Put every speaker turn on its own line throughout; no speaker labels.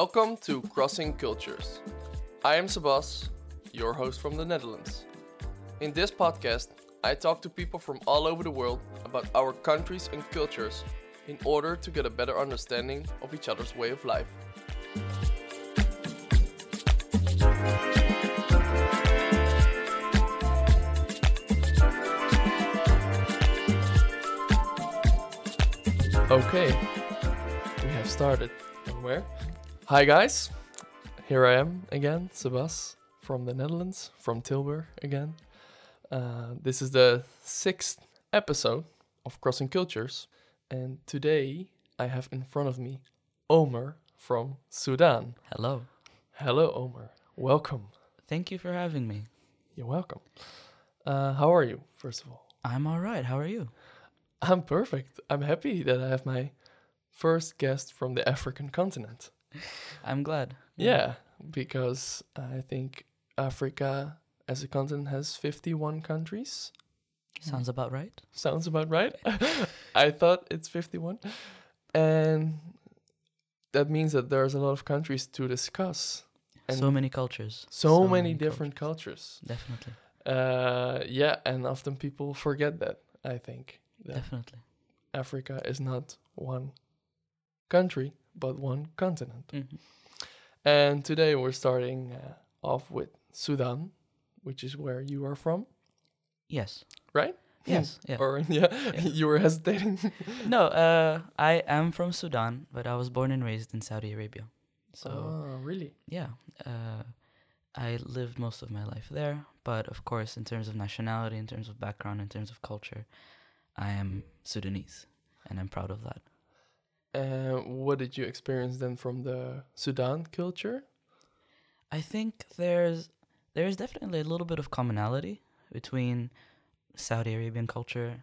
Welcome to Crossing Cultures. I am Sebas, your host from the Netherlands. In this podcast, I talk to people from all over the world about our countries and cultures in order to get a better understanding of each other's way of life. Okay, we have started. And where? Hi guys, here I am again, Sebas from the Netherlands, from Tilburg again. Uh, this is the sixth episode of Crossing Cultures, and today I have in front of me Omer from Sudan.
Hello.
Hello, Omer. Welcome.
Thank you for having me.
You're welcome. Uh, how are you, first of all?
I'm all right. How are you?
I'm perfect. I'm happy that I have my first guest from the African continent.
I'm glad.
Yeah, because I think Africa as a continent has 51 countries.
Sounds about right.
Sounds about right. I thought it's 51. And that means that there's a lot of countries to discuss. And
so many cultures.
so many different cultures.
Definitely.
Uh, yeah, and often people forget that, I think. That
Definitely.
Africa is not one country, but one continent.
Mhm.
And today we're starting uh, off with Sudan, which is where you are from,
Yes.
right?
Yes. Yeah.
Or yeah, you were hesitating.
no, uh, I am from Sudan, but I was born and raised in Saudi Arabia. So
oh, really?
yeah, uh, I lived most of my life there. But of course, in terms of nationality, in terms of background, in terms of culture, I am Sudanese, and I'm proud of that.
Uh, what did you experience then from the Sudan culture?
I think there's there's definitely a little bit of commonality between Saudi Arabian culture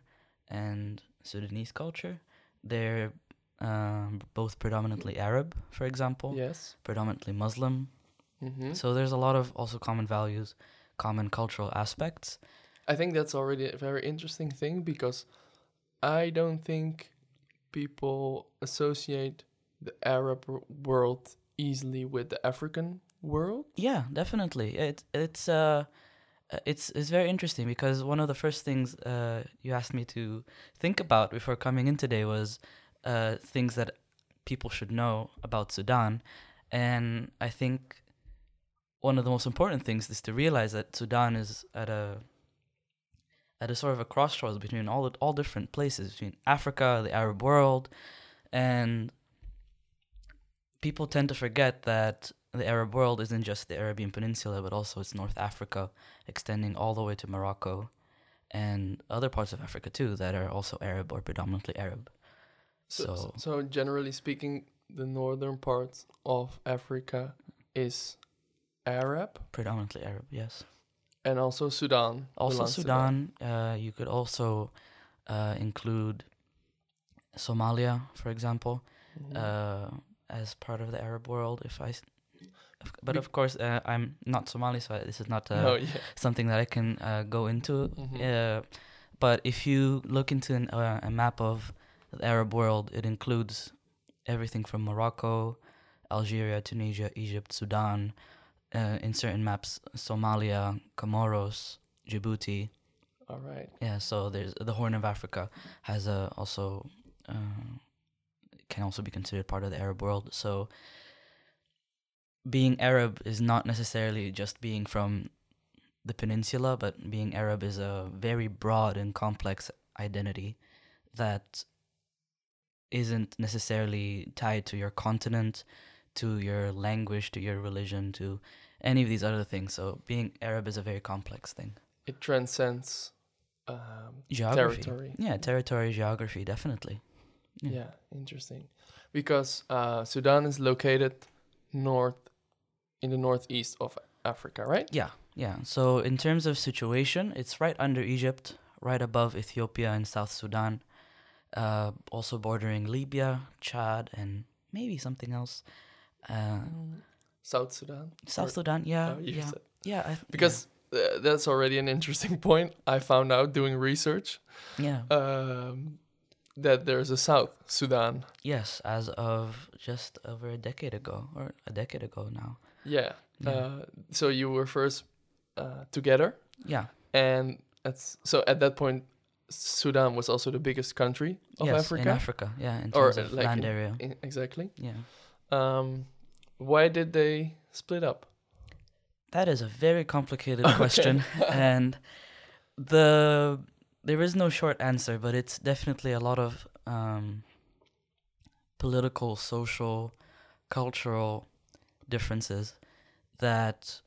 and Sudanese culture. They're um, both predominantly Arab, for example,
Yes.
predominantly Muslim.
hmm
So there's a lot of also common values, common cultural aspects.
I think that's already a very interesting thing because I don't think people associate the Arab world easily with the African world.
Yeah, definitely. It it's uh uh, it's it's very interesting because one of the first things uh, you asked me to think about before coming in today was uh, things that people should know about Sudan, and I think one of the most important things is to realize that Sudan is at a at a sort of a crossroads between all the, all different places between Africa, the Arab world, and people tend to forget that the Arab world isn't just the Arabian Peninsula, but also it's North Africa, extending all the way to Morocco and other parts of Africa too that are also Arab or predominantly Arab.
So,
So,
so generally speaking, the northern parts of Africa is Arab,
predominantly Arab, yes.
And also Sudan.
Also. Sudan. Uh, you could also uh, include Somalia, for example,
Mhm.
uh, as part of the Arab world. If I, but of course, uh, I'm not Somali, so this is not uh,
oh yeah.
something that I can uh, go into.
Mhm.
Uh, but if you look into an, uh, a map of the Arab world, it includes everything from Morocco, Algeria, Tunisia, Egypt, Sudan. Uh, in certain maps, Somalia, Comoros, Djibouti.
All right.
Yeah, so there's the Horn of Africa has a also uh, can also be considered part of the Arab world. So being Arab is not necessarily just being from the peninsula, but being Arab is a very broad and complex identity that isn't necessarily tied to your continent, to your language, to your religion, to any of these other things. So being Arab is a very complex thing.
It transcends um,
Geography.
territory.
Yeah, territory, geography, definitely.
Yeah.
Yeah.
interesting. Because uh, Sudan is located north in the northeast of Africa, right?
Yeah, yeah. So in terms of situation, it's right under Egypt, right above Ethiopia and South Sudan, uh, also bordering Libya, Chad, and maybe something else. Uh,
South Sudan.
South
Or-
Sudan, yeah,
oh,
yeah,
said-
yeah. I
Because uh, that's already an interesting point I found out doing research.
yeah,
Um, that there's a South Sudan.
Yes, as of just over a decade ago, or a decade ago now.
Yeah.
Yeah.
Uh, so you were first uh, together,
yeah.
and that's so at that point, Sudan was also the biggest country of
yes,
Africa.
in Africa. Yeah, in terms
uh,
of
like
land
in-
area.
I- exactly.
Yeah.
Um, why did they split up?
That is a very complicated
Okay.
question, and the there is no short answer, but it's definitely a lot of um, political, social, cultural differences that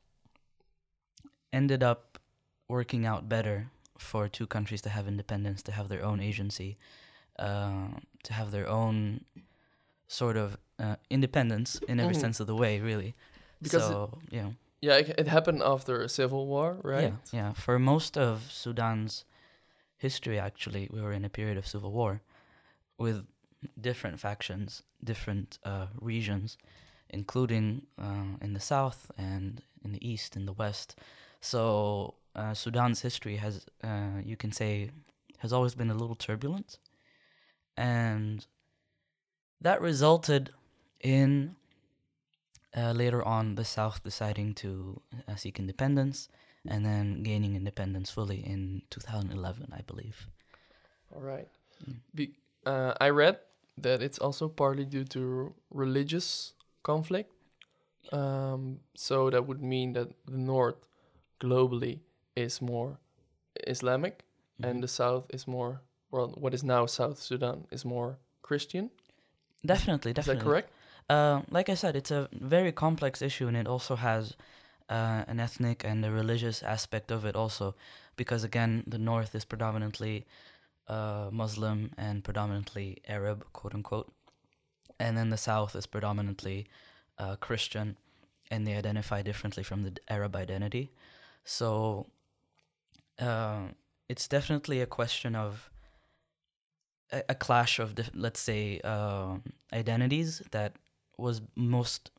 ended up working out better for two countries to have independence, to have their own agency, uh, to have their own sort of uh, independence in every
Mhm.
sense of the way, really.
Because it-
so, yeah.
Yeah, it, it happened after a civil war, right?
Yeah, yeah. For most of Sudan's history, actually, we were in a period of civil war with different factions, different uh, regions, including uh, in the south and in the east, in the west. So uh, Sudan's history has, uh, you can say, has always been a little turbulent, and that resulted in uh, later on the South deciding to uh, seek independence and then gaining independence fully in 2011, I believe.
All right.
Mm.
Be, uh, I read that it's also partly due to religious conflict. Um, so that would mean that the north globally is more Islamic
Mhm.
and the south is more, well, what is now South Sudan is more Christian.
definitely, definitely.
Is
definitely.
that correct?
Uh, like I said, it's a very complex issue, and it also has uh, an ethnic and a religious aspect of it also, because again, the north is predominantly uh, Muslim and predominantly Arab, quote unquote, and then the south is predominantly uh, Christian, and they identify differently from the Arab identity. So uh, it's definitely a question of a, clash of, let's say, um identities that was most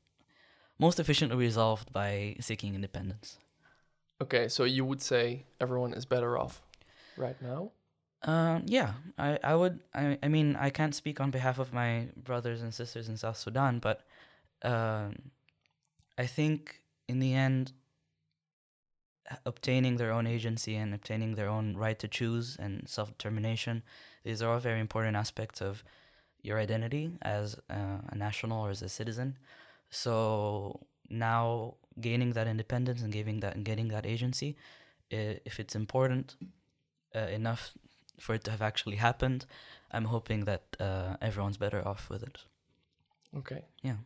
most efficiently resolved by seeking independence.
Okay, so you would say everyone is better off right now?
Um, yeah, I, I would. I, I mean, I can't speak on behalf of my brothers and sisters in South Sudan, but um, I think in the end, obtaining their own agency and obtaining their own right to choose and self determination, these are all very important aspects of your identity as uh, a national or as a citizen. So now gaining that independence and giving that and getting that agency, if it's important uh, enough for it to have actually happened, I'm hoping that uh, everyone's better off with it.
Okay.
Yeah.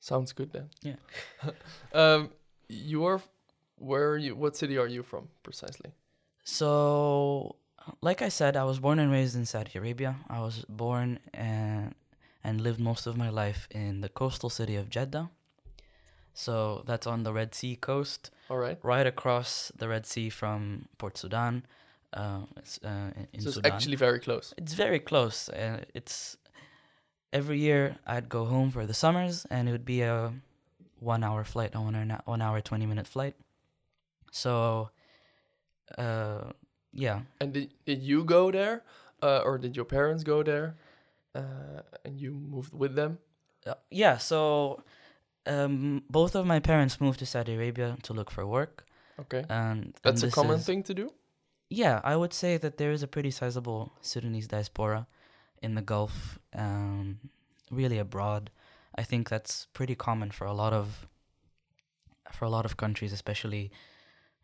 Sounds good then.
Yeah.
um, you are, where are you, what city are you from precisely?
So, like I said, I was born and raised in Saudi Arabia. I was born and and lived most of my life in the coastal city of Jeddah. So that's on the Red Sea coast,
All right.
right across the Red Sea from Port Sudan. Uh, it's, uh, in-
so it's
Sudan.
actually very close.
It's very close. Uh, it's every year I'd go home for the summers, and it would be a one-hour flight, a one hour, one hour twenty minute flight. So, uh, yeah,
And did, did you go there, uh, or did your parents go there, uh, and you moved with them?
Uh, yeah. So, um, both of my parents moved to Saudi Arabia to look for work,
Okay,
and and
that's a common
is-
thing to do.
Yeah, I would say that there is a pretty sizable Sudanese diaspora in the Gulf, um, really abroad. I think that's pretty common for a lot of for a lot of countries, especially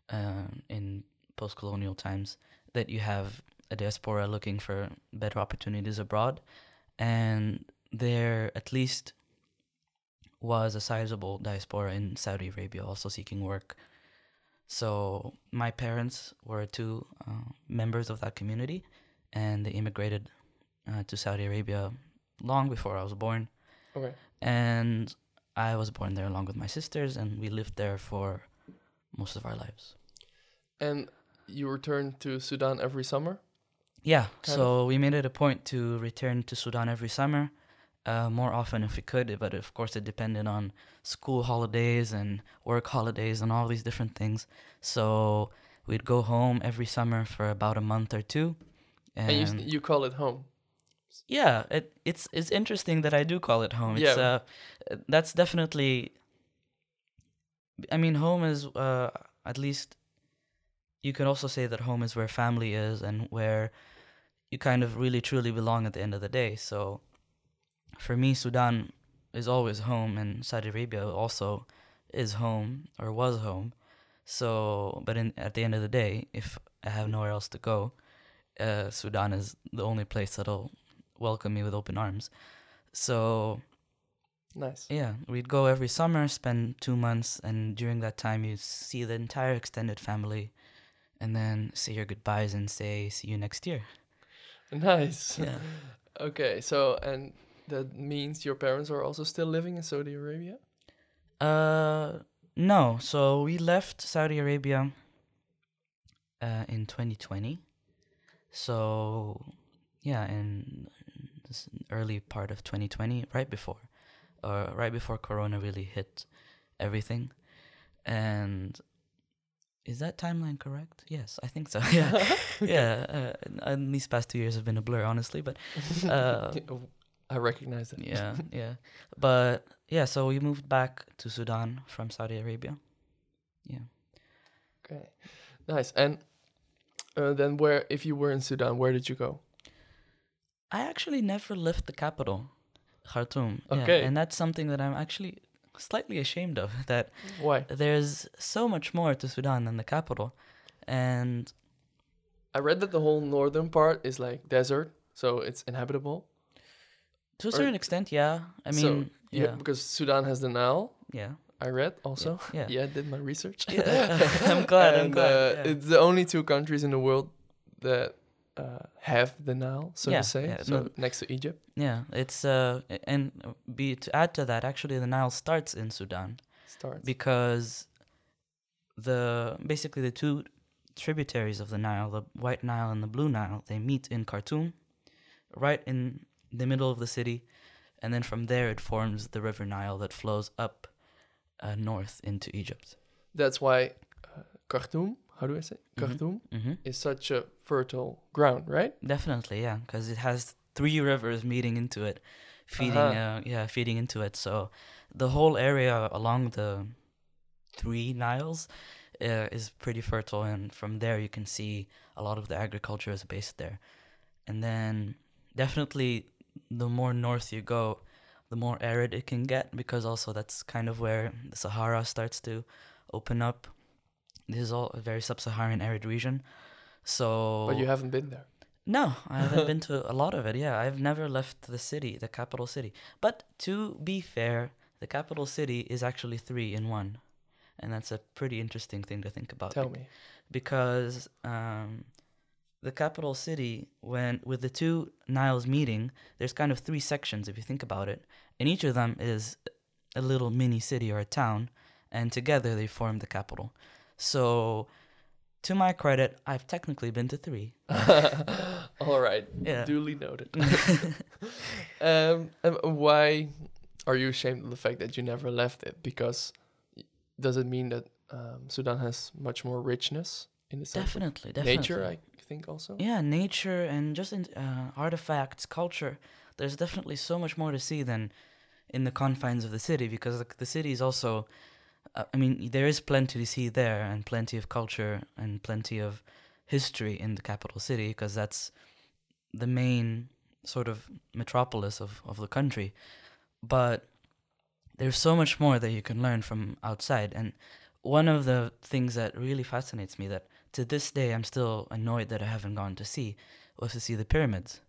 um, in post-colonial times, that you have a diaspora looking for better opportunities abroad, and there at least was a sizable diaspora in Saudi Arabia also seeking work. So my parents were two uh, members of that community, and they immigrated uh, to Saudi Arabia long before I was born.
Okay,
And I was born there along with my sisters, and we lived there for most of our lives.
and you return to Sudan every summer.
Yeah, so we made it a point to return to Sudan every summer, uh, more often if we could, but of course it depended on school holidays and work holidays and all these different things. So we'd go home every summer for about a month or two. And,
And, you, you call it home.
Yeah, it, it's it's interesting that I do call it home. It's
Yeah.
uh, that's definitely. I mean, home is uh, at least. You can also say that home is where family is and where you kind of really truly belong at the end of the day. So, for me, Sudan is always home, and Saudi Arabia also is home or was home. So, but in at the end of the day, if I have nowhere else to go, uh, Sudan is the only place that'll welcome me with open arms. So
Nice.
yeah, we'd go every summer, spend two months, and during that time you see the entire extended family, and then say your goodbyes and say see you next year.
Nice.
Yeah.
Okay, so and that means your parents are also still living in Saudi Arabia?
Uh, no. So we left Saudi Arabia uh, in 2020. So yeah, in this early part of 2020, right before, or right before Corona really hit everything, and is that timeline correct? Yes, I think so. Yeah, yeah. Uh, and these past two years have been a blur, honestly, but uh,
I recognize it.
yeah, yeah. But yeah, so we moved back to Sudan from Saudi Arabia. Yeah.
Okay, nice. And uh, then, where if you were in Sudan, where did you go?
I actually never left the capital, Khartoum. Yeah,
Okay.
And that's something that I'm actually slightly ashamed of that
Why?
there's so much more to Sudan than the capital. And
I read that the whole northern part is like desert, so it's inhabitable.
to a
Or-
certain extent, yeah. I
So,
mean,
Yeah,
yeah.
because Sudan has the Nile.
Yeah.
I read also.
Yeah.
Yeah, I did my research.
Yeah, I'm glad, I'm glad,
uh,
yeah.
It's the only two countries in the world that uh, have the Nile, so
Yeah,
to say.
yeah,
so
no.
next to Egypt.
Yeah, it's uh and be to add to that, actually the Nile starts in Sudan.
Starts.
because the basically the two tributaries of the Nile, the White Nile and the Blue Nile, they meet in Khartoum, right in the middle of the city, and then from there it forms the River Nile that flows up uh, north into Egypt.
That's why uh, Khartoum, how do I say?
Mhm.
Khartoum
hmm
is such a fertile ground, right?
Definitely, yeah, because it has three rivers meeting into it, feeding,
Uh-huh.
uh, yeah, feeding into it. So the whole area along the three Niles uh, is pretty fertile, and from there you can see a lot of the agriculture is based there. And then definitely, the more north you go, the more arid it can get, because also that's kind of where the Sahara starts to open up. This is all a very sub-Saharan arid region. So
But you haven't been there.
no, I haven't been to a lot of it. Yeah, I've never left the city, the capital city. But to be fair, the capital city is actually three in one, and that's a pretty interesting thing to think about.
Tell me.
because um, the capital city, when with the two Niles meeting, there's kind of three sections if you think about it, and each of them is a little mini city or a town, and together they form the capital. So, to my credit, I've technically been to three.
All right.
Yeah.
Duly noted. um, um, why are you ashamed of the fact that you never left it? Because does it mean that um, Sudan has much more richness in the sense
Definitely, definitely.
nature? I think also.
Yeah, nature and just in, uh, artifacts, culture. There's definitely so much more to see than in the confines of the city because the, the city is also. Uh, I mean, there is plenty to see there and plenty of culture and plenty of history in the capital city because that's the main sort of metropolis of, of the country. But there's so much more that you can learn from outside. And one of the things that really fascinates me that to this day I'm still annoyed that I haven't gone to see was to see the pyramids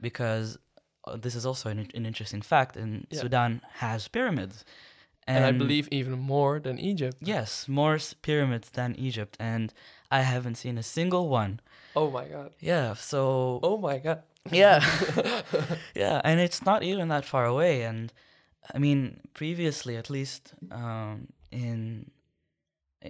because uh, this is also an, an interesting fact and
Yeah.
Sudan has pyramids
And, I believe even more than Egypt.
yes more pyramids than Egypt and I haven't seen a single one
Oh my god.
yeah so
Oh my god.
yeah yeah and it's not even that far away and i mean previously at least um in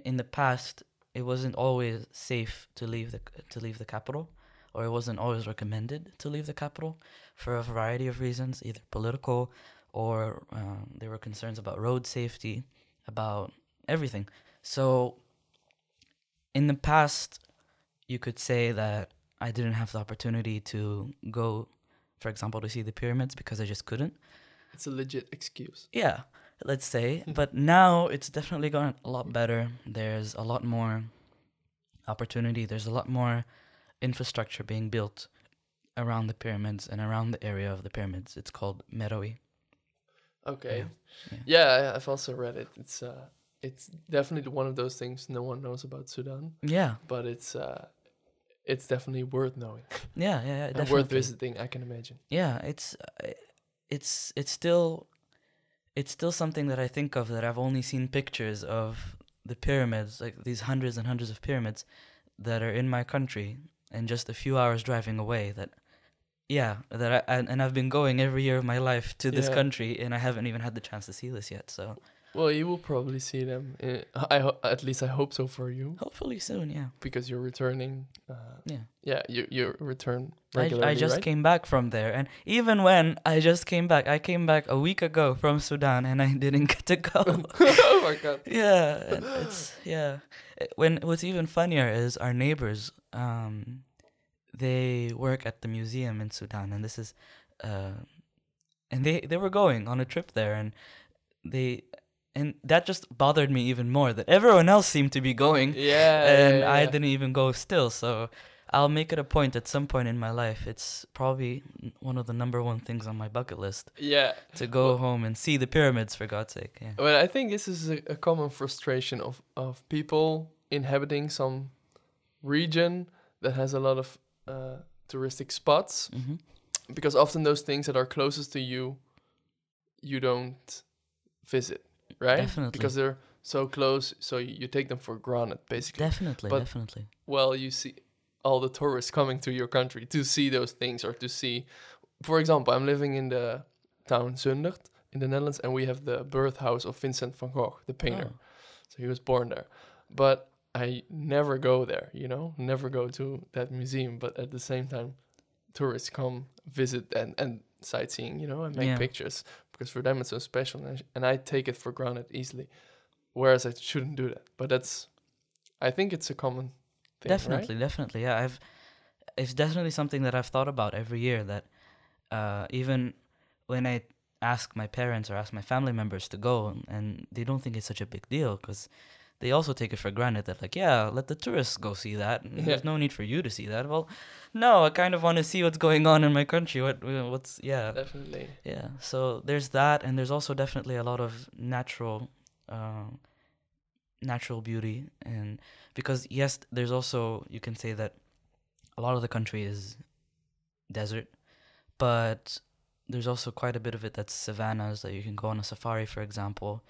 in the past it wasn't always safe to leave the to leave the capital or it wasn't always recommended to leave the capital for a variety of reasons either political or um, there were concerns about road safety about everything so in the past you could say that I didn't have the opportunity to go for example, to see the pyramids because I just couldn't.
It's a legit excuse.
Yeah, let's say. but now it's definitely gotten a lot better. There's a lot more opportunity. There's a lot more infrastructure being built around the pyramids and around the area of the pyramids. It's called Meroe.
Okay.
Yeah.
Yeah, I- I've also read it. It's uh, it's definitely one of those things no one knows about Sudan,
Yeah,
but it's uh, it's definitely worth knowing
yeah, yeah, yeah
and
definitely.
worth visiting. I can imagine.
yeah it's uh, it's it's still it's still something that i think of that i've only seen pictures of the pyramids like these hundreds and hundreds of pyramids that are in my country and just a few hours driving away that yeah that I, and, and i've been going every year of my life to this
Yeah.
country and i haven't even had the chance to see this yet so
Well, you will probably see them. In, I ho- at least I hope so for you
hopefully soon yeah
because you're returning. Uh,
yeah
yeah, you you return
I,
regularly,
I I just
right?
came back from there and even when i just came back i came back a week ago from sudan and i didn't get to go
oh my god.
yeah and it's yeah when what's even funnier is our neighbors um they work at the museum in sudan and this is uh and they they were going on a trip there and they and that just bothered me even more that everyone else seemed to be going
Yeah.
and
yeah,
i didn't even go still so i'll make it a point at some point in my life it's probably one of the number one things on my bucket list
Yeah.
to go
Well-
home and see the pyramids for god's sake yeah
Well, I think this is a, a common frustration of, of people inhabiting some region that has a lot of uh, touristic spots
hmm
because often those things that are closest to you, you don't visit, right?
Definitely.
Because they're so close, so you, you take them for granted, basically.
definitely
But-
definitely
well, you see all the tourists coming to your country to see those things or to see, for example, I'm living in the town Zundert in the Netherlands, and we have the birth house of Vincent van Gogh, the painter.
Oh.
So he was born there. But I never go there, you know, never go to that museum. But at the same time, tourists come visit and, and sightseeing, you know, and make
Yeah.
pictures because for them it's so special. And I, and I take it for granted easily. Whereas I shouldn't do that. But that's, I think it's a common thing.
definitely definitely yeah i've it's definitely something that i've thought about every year that uh even when i ask my parents or ask my family members to go and, and they don't think it's such a big deal because they also take it for granted that like yeah let the tourists go see that.
Yeah.
there's no need for you to see that. Well no i kind of want to see what's going on in my country. What what's yeah.
Definitely.
yeah. So there's that. And there's also definitely a lot of natural uh, natural beauty. And because yes there's also you can say that a lot of the country is desert. But there's also quite a bit of it that's savannas that you can go on a safari for example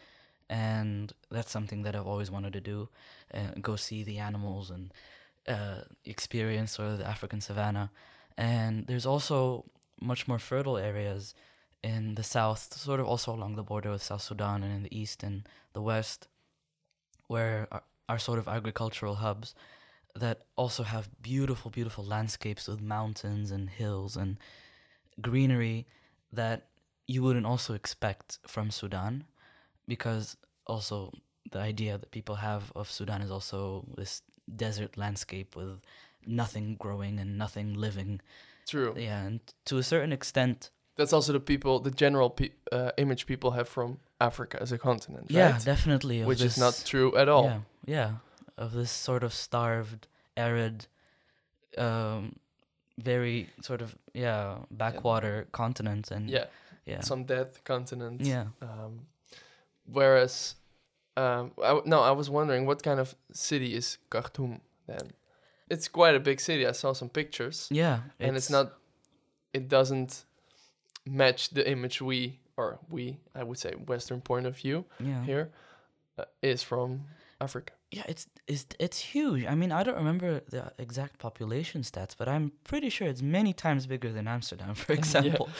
and that's something that i've always wanted to do uh, go see the animals and uh, experience sort of the african savanna and there's also much more fertile areas in the south, sort of also along the border with South Sudan, and in the east and the west, where are, are sort of agricultural hubs that also have beautiful, beautiful landscapes with mountains and hills and greenery that you wouldn't also expect from Sudan, because also the idea that people have of Sudan is also this desert landscape with nothing growing and nothing living.
True.
Yeah, and to a certain extent,
That's also the people, the general pe- uh, image people have from Africa as a continent,
yeah,
right?
definitely.
Which is not true at all.
Yeah, yeah, of this sort of starved, arid, um, very sort of yeah backwater continent, and
Yeah.
yeah,
Some dead continent.
yeah.
Um, whereas, um, I no, I was wondering what kind of city is Khartoum then? It's quite a big city. I saw some pictures,
Yeah,
and it's not. It doesn't match the image we or we I would say Western point of view
Yeah,
here uh, is from Africa.
yeah. It's it's it's huge. I mean, I don't remember the exact population stats, but I'm pretty sure it's many times bigger than Amsterdam, for example.
Uh,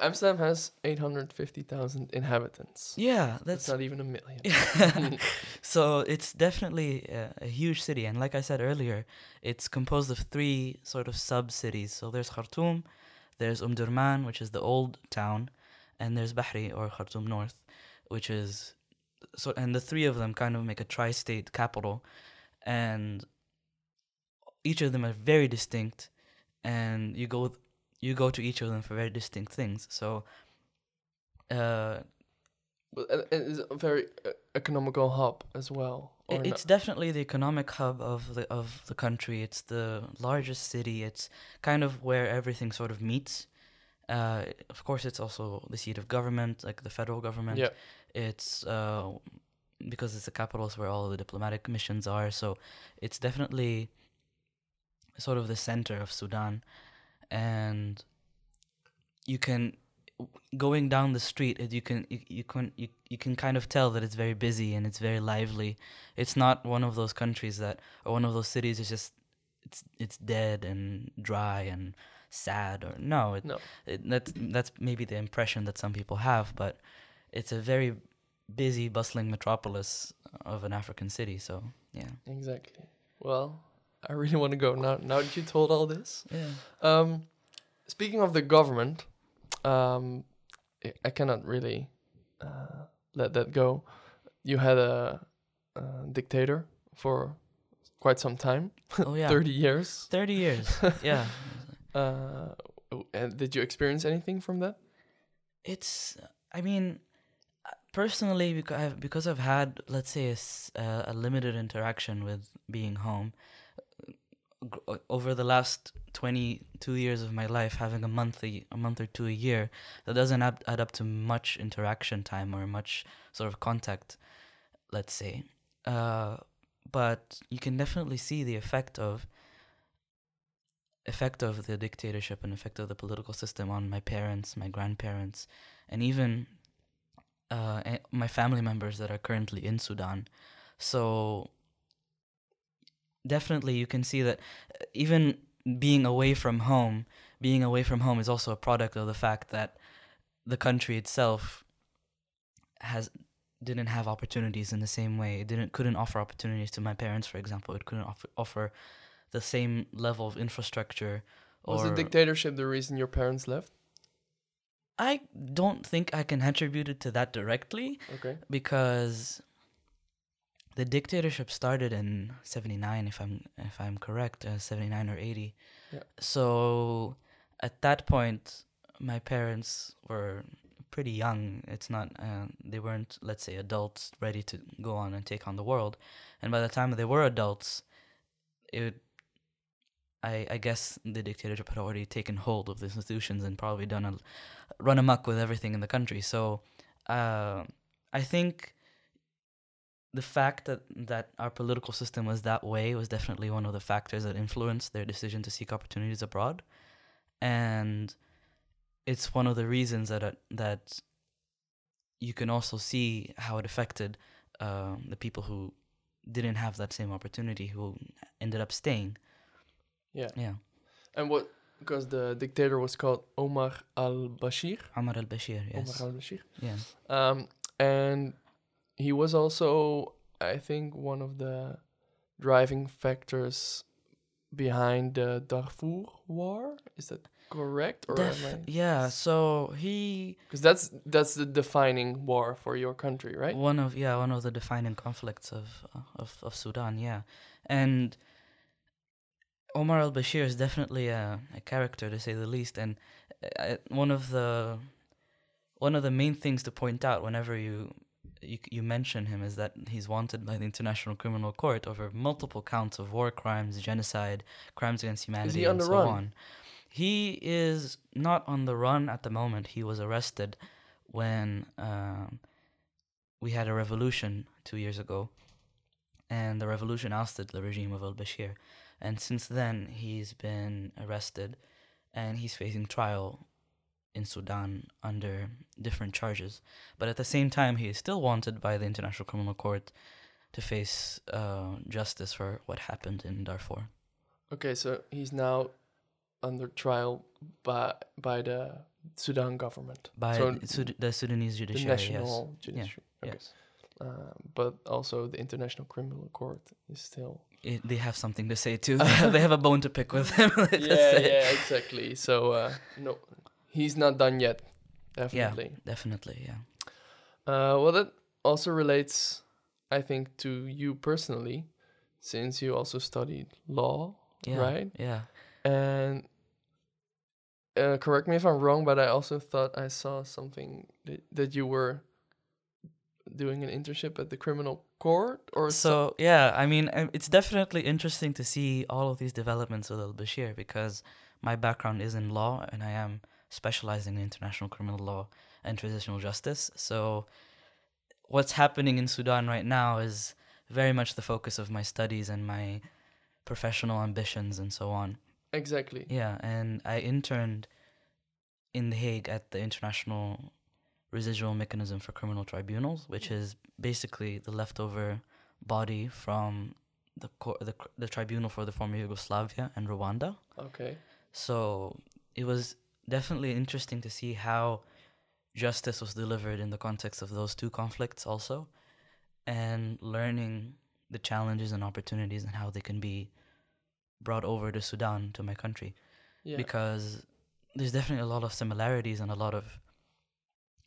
Amsterdam has eight hundred fifty thousand inhabitants.
yeah,
That's
that's
not even a million. Hmm.
so it's definitely a, a huge city and like i said earlier it's composed of three sort of sub cities so there's khartoum there's umdurman which is the old town and there's bahri or khartoum north which is so and the three of them kind of make a tri-state capital and each of them are very distinct and you go you go to each of them for very distinct things. So, uh,
Well, and and it's a very uh, economical hub as well.
I-
or no-
It's definitely the economic hub of the of the country. It's the largest city. It's kind of where everything sort of meets. Uh, of course, it's also the seat of government, like the federal government.
yeah.
It's uh, because it's the capital, is where all the diplomatic missions are. So it's definitely sort of the center of Sudan, and you can going down the street you can you, you can you, you can kind of tell that it's very busy and it's very lively it's not one of those countries that or one of those cities is just it's it's dead and dry and sad or no it,
No.
it, that's that's maybe the impression that some people have but it's a very busy bustling metropolis of an african city so yeah
Exactly. Well, I really want to go now. Now that you told all this.
yeah
Um, speaking of the government, um, I- cannot really uh, let that go. You had a, a dictator for quite some time,
oh yeah
thirty years.
30 years yeah
Uh, and did you experience anything from that?
it's i mean uh, personally because I've, because I've had let's say a, uh, a limited interaction with being home over the last 22 years of my life having a month a, a month or two a year that doesn't add, add up to much interaction time or much sort of contact let's say uh, but you can definitely see the effect of effect of the dictatorship and effect of the political system on my parents, my grandparents, and even uh, eh, my family members that are currently in Sudan. So definitely, you can see that uh, even being away from home, being away from home is also a product of the fact that the country itself has didn't have opportunities in the same way. It didn't couldn't offer opportunities to my parents, for example. It couldn't offer offer the same level of infrastructure.
Was the dictatorship the reason your parents left?
I don't think I can attribute it to that directly
Okay.
because the dictatorship started in 79 if I'm if I'm correct uh, 79 or 80
Yeah.
so at that point my parents were pretty young it's not uh, they weren't let's say adults ready to go on and take on the world and by the time they were adults it I, I guess the dictatorship had already taken hold of the institutions and probably done a run amok with everything in the country. So uh, I think the fact that, that our political system was that way was definitely one of the factors that influenced their decision to seek opportunities abroad. And it's one of the reasons that it, that you can also see how it affected um, the people who didn't have that same opportunity who ended up staying.
Yeah.
Yeah.
And what? Because the dictator was called Omar al-Bashir.
Omar al Bashir, yes.
Omar al-Bashir.
Yeah.
Um, and he was also, I think, one of the driving factors behind the Darfur War. Is that correct? Or
Def- yeah, so he
Because that's that's the defining war for your country, right?
one of yeah one of the defining conflicts of uh, of of Sudan, yeah, and Omar al Bashir is definitely a, a character to say the least, and uh, one of the one of the main things to point out whenever you you, you mention him is that he's wanted by the International Criminal Court over multiple counts of war crimes, genocide, crimes against humanity, and so
run?
on. He is not on the run at the moment. He was arrested when um, we had a revolution two years ago, and the revolution ousted the regime of al Bashir. And since then, he's been arrested, and he's facing trial in Sudan under different charges. But at the same time, he is still wanted by the International Criminal Court to face uh, justice for what happened in Darfur.
Okay, so he's now under trial by by the Sudan government,
By
So
Sud- the Sudanese
the
judiciary,
national judiciary.
yes.
Okay.
yes.
Uh, but also the International Criminal Court is still.
It, they have something to say too. They have, a bone to pick with him.
yeah, yeah, exactly. So uh, no, he's not done yet. Definitely.
Definitely, yeah.
Uh, well, that also relates, I think, to you personally, since you also studied law,
Yeah.
right?
Yeah.
And uh, correct me if I'm wrong, but I also thought I saw something that, that you were doing an internship at the criminal court or so.
So yeah, I mean, it's definitely interesting to see all of these developments with Al Bashir because my background is in law and I am specializing in international criminal law and transitional justice. So what's happening in Sudan right now is very much the focus of my studies and my professional ambitions and so on.
Exactly.
Yeah, and I interned in The Hague at the International Residual Mechanism for Criminal Tribunals, which is basically the leftover body from the cor- the the tribunal for the former Yugoslavia and Rwanda.
Okay.
So it was definitely interesting to see how justice was delivered in the context of those two conflicts also and learning the challenges and opportunities and how they can be brought over to Sudan to my country
Yeah.
because there's definitely a lot of similarities and a lot of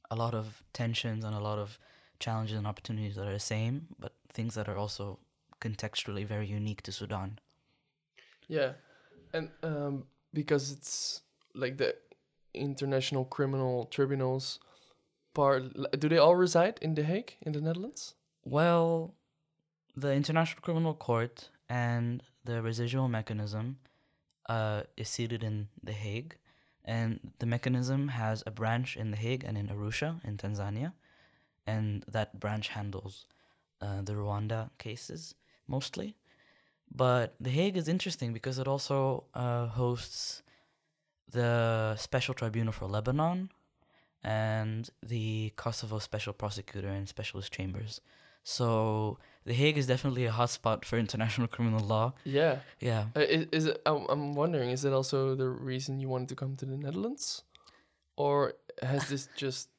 a lot of tensions and a lot of challenges and opportunities that are the same but things that are also contextually very unique to Sudan.
Yeah, and um, because it's like the international criminal tribunals part, do they all reside in The Hague in the Netherlands?
Well, the International Criminal Court and the residual mechanism uh, is seated in The Hague, and the mechanism has a branch in The Hague and in Arusha in Tanzania, and that branch handles uh, the Rwanda cases mostly. But The Hague is interesting because it also uh, hosts the Special Tribunal for Lebanon and the Kosovo Special Prosecutor and Specialist Chambers. So The Hague is definitely a hotspot for international criminal law.
Yeah.
Yeah.
Uh, is, is it? I'm, I'm wondering. Is it also the reason you wanted to come to the Netherlands, or has this just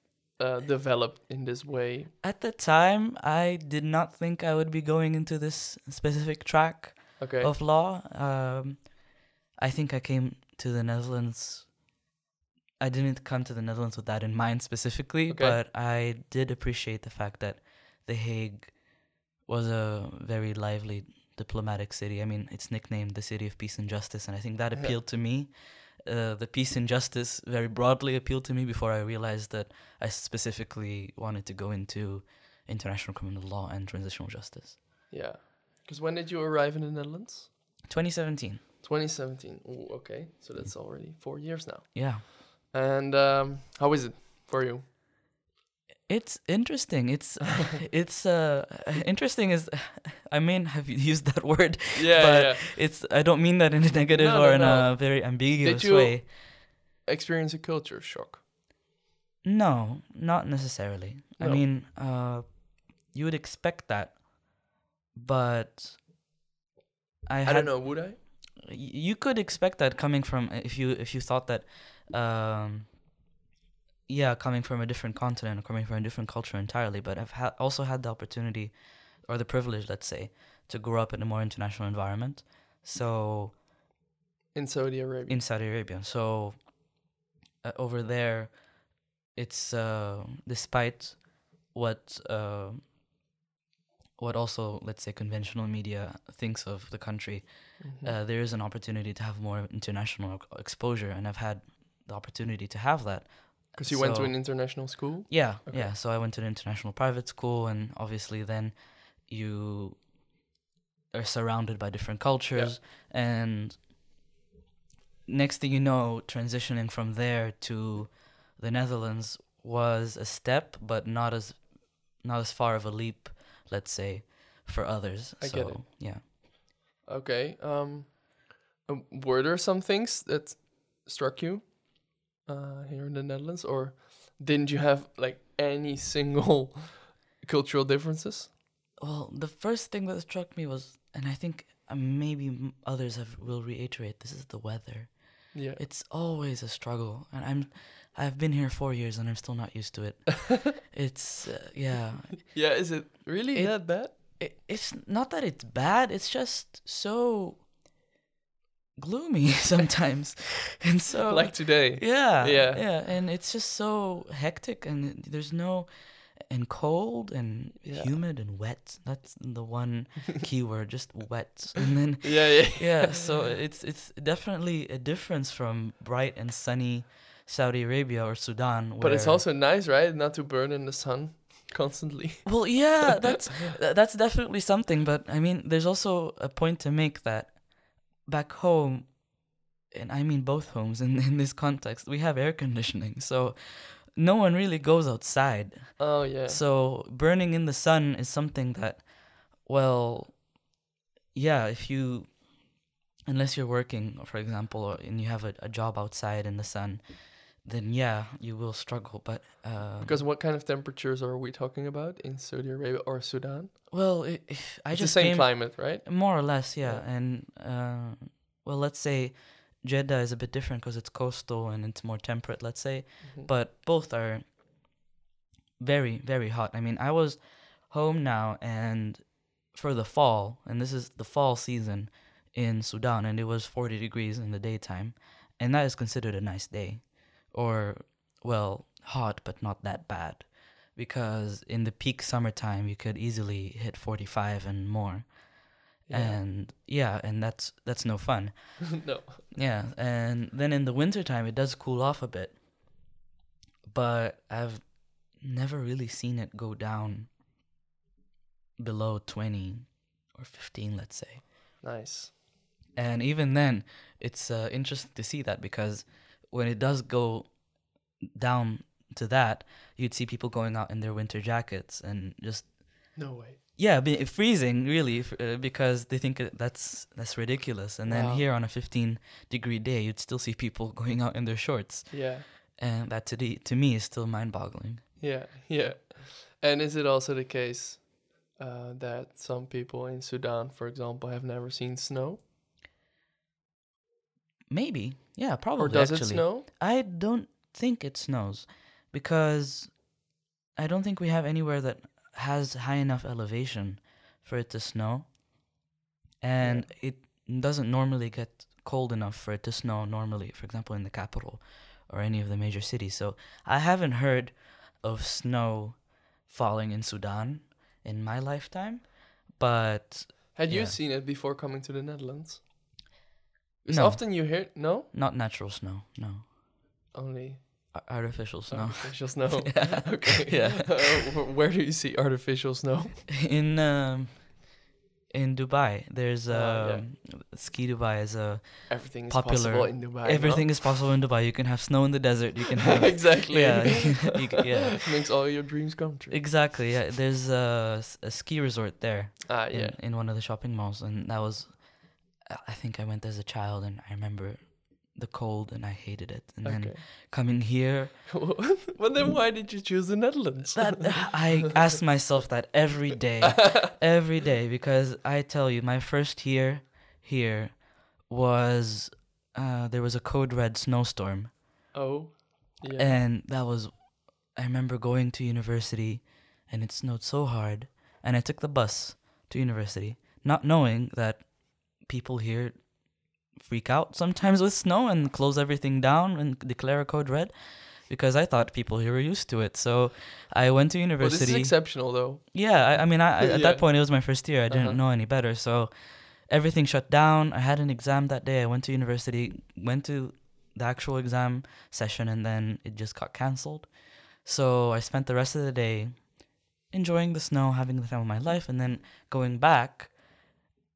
uh, developed in this way?
At the time, I did not think I would be going into this specific track
Okay.
of law. Um, I think I came to the Netherlands. I didn't come to the Netherlands with that in mind specifically,
Okay.
but I did appreciate the fact that The Hague was a very lively diplomatic city. I mean, it's nicknamed the city of peace and justice, and I think that
Yeah.
appealed to me. Uh, the peace and justice very broadly appealed to me before I realized that I specifically wanted to go into international criminal law and transitional justice.
Yeah. Because when did you arrive in the Netherlands?
2017.
2017. Ooh, okay. So that's already four years now.
Yeah.
And um, how is it for you?
It's interesting. It's it's uh interesting is I mean have you used that word.
Yeah,
But
yeah.
It's I don't mean that in a negative
No,
or
no,
in
no.
a very ambiguous Did
you-
way.
Experience a culture shock.
No, not necessarily. I mean, uh you would expect that. But I,
I
had,
don't know. Would I?
You could expect that coming from if you if you thought that um yeah coming from a different continent or coming from a different culture entirely but i've ha- also had the opportunity or the privilege let's say to grow up in a more international environment so
In Saudi Arabia.
in saudi arabia so uh, over there it's uh despite what uh what also let's say conventional media thinks of the country
Mhm.
uh, there is an opportunity to have more international exposure, and I've had the opportunity to have that.
Because you went to an international school.
Yeah,
Okay.
yeah. So I went to an international private school, and obviously then you are surrounded by different cultures, yeah. and next thing you know, transitioning from there to the Netherlands was a step, but not as not as far of a leap, let's say, for others.
I
so
get it.
yeah.
Okay. Um, um, were there some things that struck you uh, here in the Netherlands, or didn't you have like any single cultural differences?
Well, the first thing that struck me was, and I think uh, maybe others have will reiterate, this is the weather.
Yeah.
It's always a struggle, and I'm, I've been here four years and I'm still not used to it. it's uh, yeah,
yeah. Is it really
It-
that bad?
It, it's not that it's bad. It's just so gloomy sometimes, and so
like today.
yeah,
Yeah.
yeah, and it's just so hectic, and there's no. and cold and
Yeah.
humid and wet. That's the one keyword, just wet. And then
Yeah, yeah.
yeah, so it's it's definitely a difference from bright and sunny Saudi Arabia or Sudan.
But it's also nice, right? Not to burn in the sun constantly.
well, yeah, that's that's definitely something. But I mean, there's also a point to make that back home, and I mean both homes in in this context, we have air conditioning, so no one really goes outside.
Oh yeah.
So burning in the sun is something that, well, yeah, if you, unless you're working, for example, or, and you have a, a job outside in the sun, then yeah, you will struggle. But uh,
because what kind of temperatures are we talking about in Saudi Arabia or Sudan?
well, i i I
it's
just
the same climate, right?
more or less, yeah.
Yeah.
And uh, well, let's say Jeddah is a bit different because it's coastal and it's more temperate. Let's say,
Mhm.
but both are very very hot i mean i was home now and for the fall and this is the fall season in sudan and it was 40 degrees in the daytime and that is considered a nice day or well hot but not that bad because in the peak summertime you could easily hit 45 and more
Yeah.
and yeah and that's that's no fun
no.
yeah, and then in the wintertime it does cool off a bit. But I've never really seen it go down below 20 or 15, let's say.
Nice.
And even then, it's uh, interesting to see that because when it does go down to that, you'd see people going out in their winter jackets and just
No way.
yeah, be, freezing really f- uh, because they think that's that's ridiculous. And then
Wow.
here on a 15 degree day, you'd still see people going out in their shorts,
Yeah.
and that to the, to me is still mind boggling.
Yeah. Yeah. And is it also the case uh, that some people in Sudan, for example, have never seen snow?
Maybe, yeah, probably.
or does
actually.
it snow?
I don't think it snows because I don't think we have anywhere that has high enough elevation for it to snow, and it doesn't normally get cold enough for it to snow normally. For example, in the capital or any of the major cities. So I haven't heard of snow falling in Sudan in my lifetime, but
Had you seen it before coming to the Netherlands? Because
No.
often you hear no,
not natural snow. No,
only
artificial snow.
artificial snow.
Yeah.
okay.
Yeah.
Uh, where do you see artificial snow?
in um in Dubai there's
Oh, yeah.
ski Dubai is a
Everything is
Popular-
possible in Dubai. no?
everything is possible in Dubai you can have snow in the desert you can have
exactly.
yeah, you c- yeah.
Makes all your dreams come true.
exactly yeah there's a, a ski resort there
ah,
in,
yeah.
in one of the shopping malls and that was I- think I went as a child and I remember the cold and I hated it and then coming here
well, then why did you choose the Netherlands?
that I ask myself that every day every day because I tell you, my first year here was uh, there was a code red snowstorm,
oh, yeah.
and that was I remember going to university, and it snowed so hard, and I took the bus to university, not knowing that people here freak out sometimes with snow and close everything down and declare a code red. Because I thought people here were used to it, so I went to
well, this
university.
is exceptional, though.
Yeah, I, I mean, I, I- at
Yeah.
that point it was my first year. I didn't
Uh-huh.
know any better, so everything shut down. I had an exam that day. I went to university, went to the actual exam session, and then it just got canceled. So I spent the rest of the day enjoying the snow, having the time of my life, and then going back.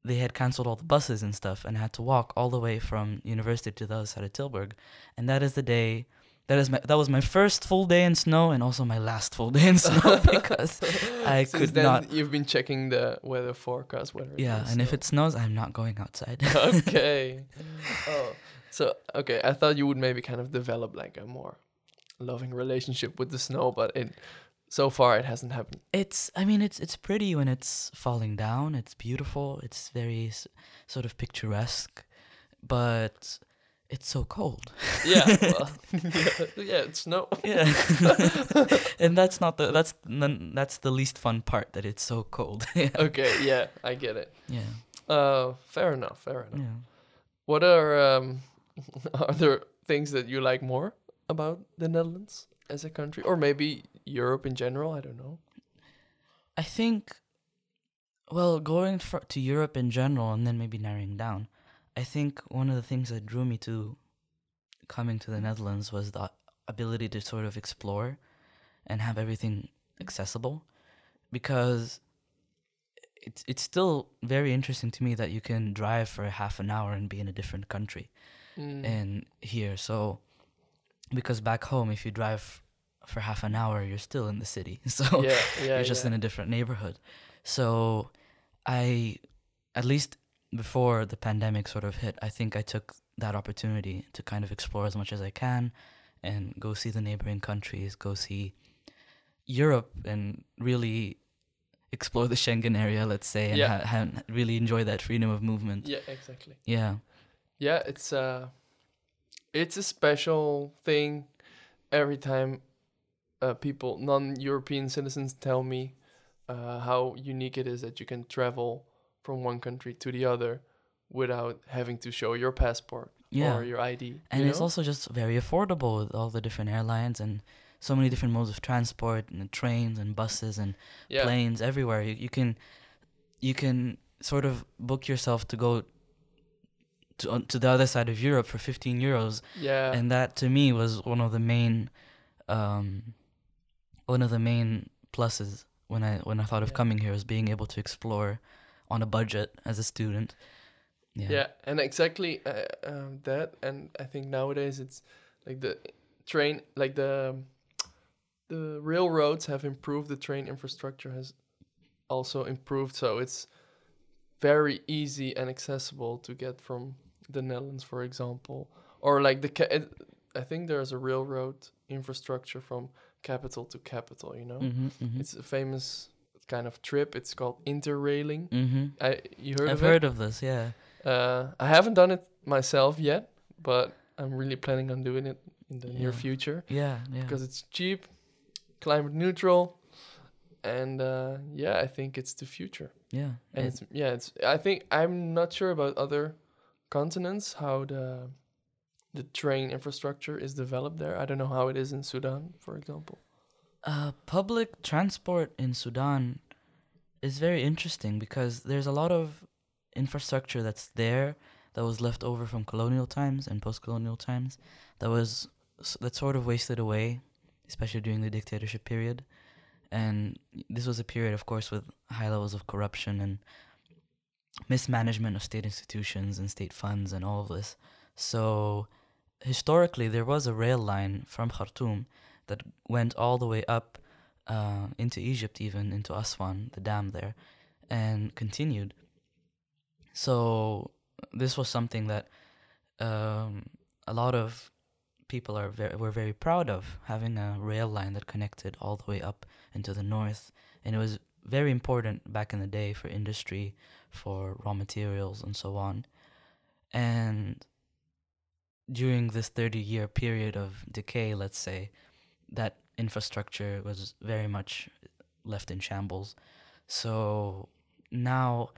They had canceled all the buses and stuff, and had to walk all the way from university to the other side of Tilburg, and that is the day. That is my that was my first full day in snow, and also my last full day in snow because I
Since
could
then,
not-
You've been checking the weather forecast, whether.
Yeah, and if it snows, I'm not going outside.
okay. oh, so okay. I thought you would maybe kind of develop like a more loving relationship with the snow, but it so far it hasn't happened.
it's, I mean, it's it's pretty when it's falling down. It's beautiful. It's very s- sort of picturesque, but it's so cold.
Yeah. well, yeah, yeah, it's snow.
Yeah, and that's not the that's n- that's the least fun part. That it's so cold. yeah.
Okay. Yeah, I get it.
yeah,
Uh, fair enough. Fair enough.
yeah.
What are um, are there things that you like more about the Netherlands as a country, or maybe Europe in general. I don't know.
I think, well, going for, to Europe in general and then maybe narrowing down, I think one of the things that drew me to coming to the Netherlands was the ability to sort of explore and have everything accessible because it's it's still very interesting to me that you can drive for half an hour and be in a different country
Mm.
and here so because back home if you drive for half an hour you're still in the city so
yeah, yeah,
you're just
yeah.
in a different neighborhood. So I, at least before the pandemic sort of hit, I think I took that opportunity to kind of explore as much as I can and go see the neighboring countries, go see Europe and really explore the Schengen area, let's say, and
Yeah.
ha- ha- really enjoy that freedom of movement.
yeah, exactly.
Yeah.
Yeah, it's uh it's a special thing every time uh, people non-European citizens tell me uh, how unique it is that you can travel from one country to the other without having to show your passport
Yeah.
or your ID.
and
you
it's also just very affordable with all the different airlines and so many different modes of transport and trains and buses and
yeah,
planes everywhere. You, you can you can sort of book yourself to go to on- to the other side of Europe for 15 euros,
yeah,
and that to me was one of the main um, one of the main pluses when I when I thought of
Yeah.
coming here was being able to explore on a budget as a student. Yeah.
Yeah, and exactly uh, um, that. And I think nowadays it's like the train, like the the railroads have improved. The train infrastructure has also improved, so it's very easy and accessible to get from the Netherlands, for example, or like the. Ca- I think there's a railroad infrastructure from capital to capital. You know,
Mhm. mhm.
it's a famous kind of trip. It's called interrailing.
Mhm.
I you heard
I've
of it?
heard of this. Yeah.
Uh, I haven't done it myself yet, but I'm really planning on doing it in the near future
Yeah. Yeah.
because it's cheap, climate neutral, and uh, yeah, I think it's the future.
yeah.
And
It-
it's yeah, it's. I think I'm not sure about other continents how the the train infrastructure is developed there. I don't know how it is in Sudan, for example.
Uh, public transport in Sudan is very interesting because there's a lot of infrastructure that's there that was left over from colonial times and post-colonial times that was that sort of wasted away, especially during the dictatorship period. And this was a period, of course, with high levels of corruption and mismanagement of state institutions and state funds and all of this. So historically, there was a rail line from Khartoum that went all the way up uh, into Egypt, even into Aswan, the dam there, and continued. So this was something that um, a lot of people are very were very proud of having a rail line that connected all the way up into the north, and it was very important back in the day for industry, for raw materials, and so on. And during this 30 year period of decay, let's say, that infrastructure was very much left in shambles. So now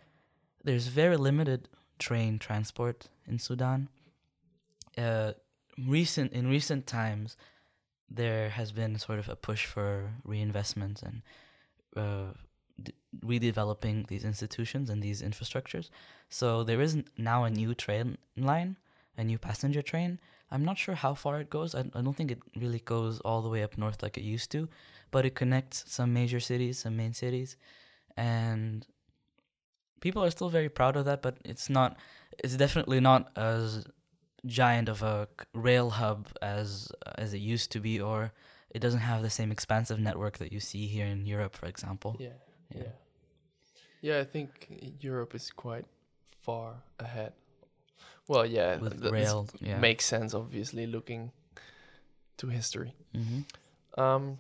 there's very limited train transport in Sudan. Uh, recent in recent times, there has been sort of a push for reinvestment and uh, d- redeveloping these institutions and these infrastructures. So there is now a new train line, a new passenger train. I'm not sure how far it goes. I, I don't think it really goes all the way up north like it used to, but it connects some major cities, some main cities, and people are still very proud of that. But it's not. It's definitely not as giant of a rail hub as as it used to be, or it doesn't have the same expansive network that you see here in Europe, for example.
Yeah, yeah, yeah. I think Europe is quite far ahead. Well, yeah,
With rail, yeah.
makes sense. Obviously, looking to history.
Mm-hmm.
Um,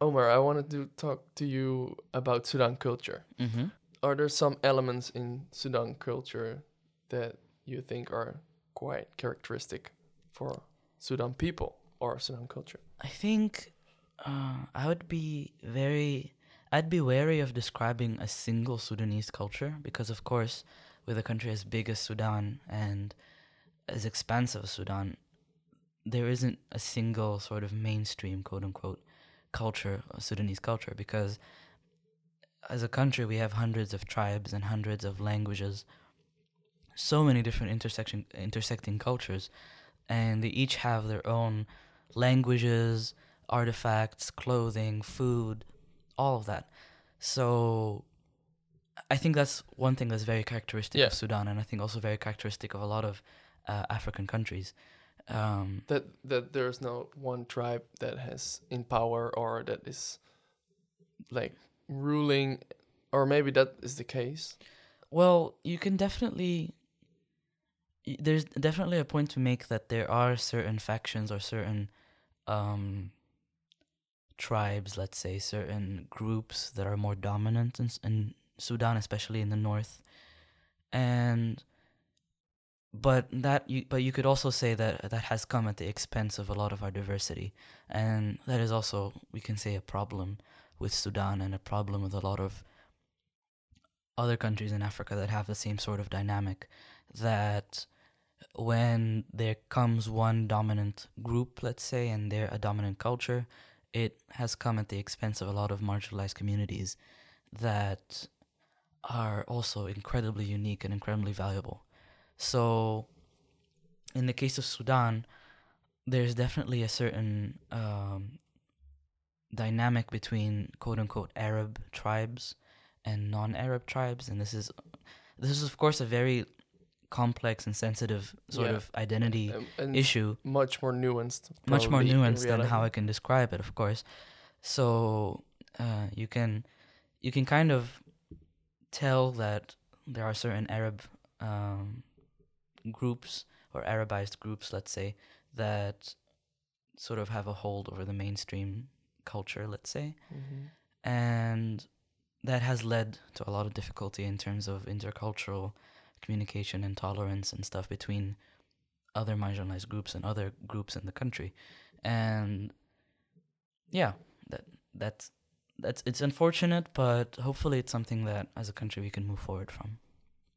Omer, I wanted to talk to you about Sudan culture.
Mm-hmm.
Are there some elements in Sudan culture that you think are quite characteristic for Sudan people or Sudan culture?
I think uh, I would be very. I'd be wary of describing a single Sudanese culture because, of course, with a country as big as Sudan and as expansive as Sudan, there isn't a single sort of mainstream quote unquote culture, Sudanese culture, because as a country we have hundreds of tribes and hundreds of languages, so many different intersection intersecting cultures, and they each have their own languages, artifacts, clothing, food, all of that. So I think that's one thing that's very characteristic
Yeah.
of Sudan, and I think also very characteristic of a lot of uh, African countries. Um,
that that there's no one tribe that has in power or that is like ruling or maybe that is the case
well, you can definitely. There's definitely a point to make that there are certain factions or certain um, tribes, let's say, certain groups that are more dominant in, in Sudan, especially in the north, and but that you but you could also say that that has come at the expense of a lot of our diversity, and that is also we can say a problem with Sudan and a problem with a lot of other countries in Africa that have the same sort of dynamic that when there comes one dominant group, let's say, and they're a dominant culture, it has come at the expense of a lot of marginalized communities that are also incredibly unique and incredibly valuable. So, in the case of Sudan, there's definitely a certain um, dynamic between quote unquote Arab tribes and non-Arab tribes, and this is this is of course a very complex and sensitive sort
Yeah.
of identity
um, and
issue
much more nuanced
much more nuanced than how. I can describe it, of course. So uh, you can you can kind of tell that there are certain Arab um, groups or Arabized groups, let's say, that sort of have a hold over the mainstream culture, let's say,
Mhm.
and that has led to a lot of difficulty in terms of intercultural communication and tolerance and stuff between other marginalized groups and other groups in the country and yeah that that's that's it's unfortunate but hopefully it's something that as a country we can move forward from.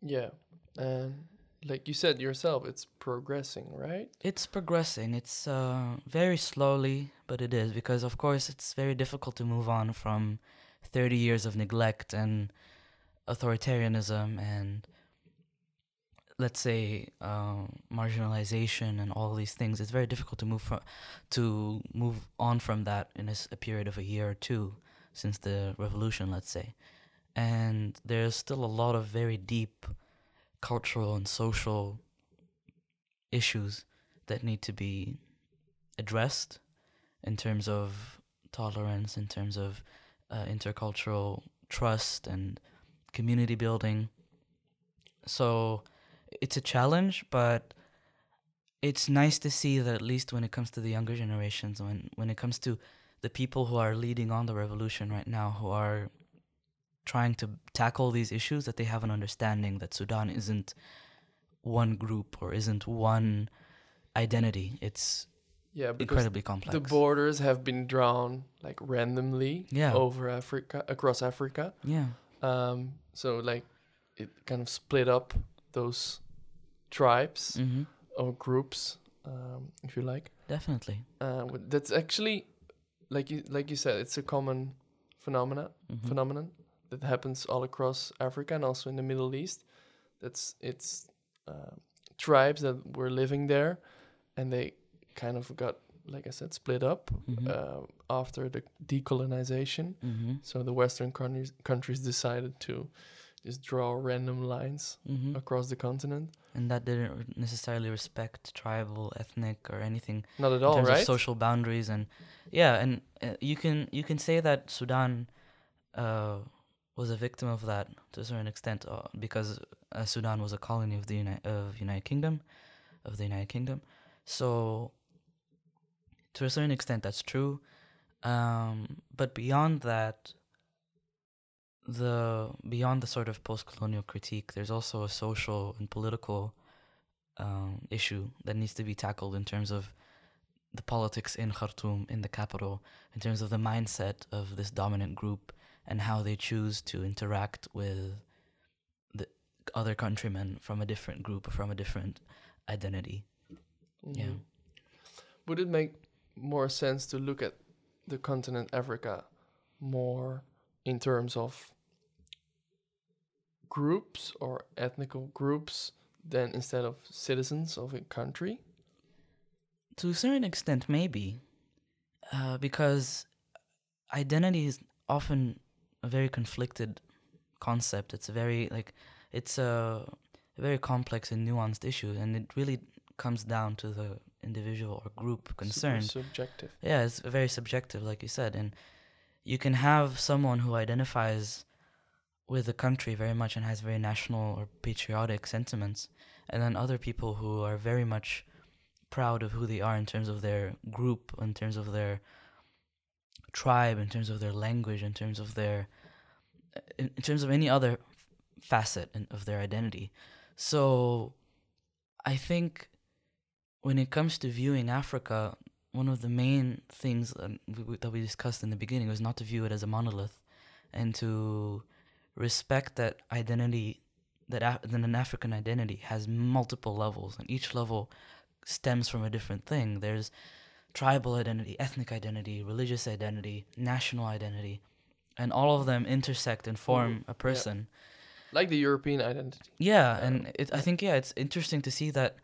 Yeah and like you said yourself it's progressing right?
It's progressing. It's uh, very slowly but it is because of course it's very difficult to move on from 30 years of neglect and authoritarianism and let's say um, marginalization and all these things. It's very difficult to move from to move on from that in a period of a year or two since the revolution let's say and there's still a lot of very deep cultural and social issues that need to be addressed in terms of tolerance, in terms of uh, intercultural trust and community building. So it's a challenge, but it's nice to see that at least when it comes to the younger generations, when when it comes to the people who are leading on the revolution right now, who are trying to tackle these issues, that they have an understanding that Sudan isn't one group or isn't one identity. It's
yeah
incredibly complex.
the borders have been drawn like randomly
Yeah.
over africa across africa
yeah,
um so like it kind of split up those tribes
hmm
or groups um if you like
definitely.
uh, that's actually like you like you said it's a common phenomena
Mhm.
phenomenon that happens all across Africa and also in the Middle East. That's it's uh, tribes that were living there, and they kind of got, like I said, split up
Mhm.
uh, after the decolonization.
Mhm.
So the Western countries countries decided to just draw random lines
Mhm.
across the continent.
And that didn't necessarily respect tribal, ethnic, or anything
Not at
in
all,
terms
right?
of social boundaries. And yeah, and uh, you can you can say that Sudan uh, was a victim of that to a certain extent uh, because uh, Sudan was a colony of the Uni- of United Kingdom, of the United Kingdom. So to a certain extent, that's true. Um, but beyond that, the beyond the sort of post-colonial critique, there's also a social and political um, issue that needs to be tackled in terms of the politics in Khartoum, in the capital, in terms of the mindset of this dominant group and how they choose to interact with the other countrymen from a different group or from a different identity. Yeah.
Mhm. would it make more sense to look at the continent Africa more in terms of groups or ethnical groups than instead of citizens of a country?
To a certain extent, maybe, uh, because identity is often a very conflicted concept. It's a very like it's a, a very complex and nuanced issue, and it really comes down to the individual or group concerned.
Super subjective.
Yeah, it's very subjective, like you said, and you can have someone who identifies with the country very much and has very national or patriotic sentiments, and then other people who are very much proud of who they are in terms of their group, in terms of their tribe, in terms of their language, in terms of their, in, in terms of any other facet of their identity. So, I think when it comes to viewing Africa, one of the main things um, that we, that we discussed in the beginning was not to view it as a monolith, and to respect that identity that, Af- that an African identity has multiple levels, and each level stems from a different thing. There's tribal identity, ethnic identity, religious identity, national identity, and all of them intersect and form a person.
Like the European identity.
Yeah,
Yeah.
and it, I think yeah, it's interesting to see that.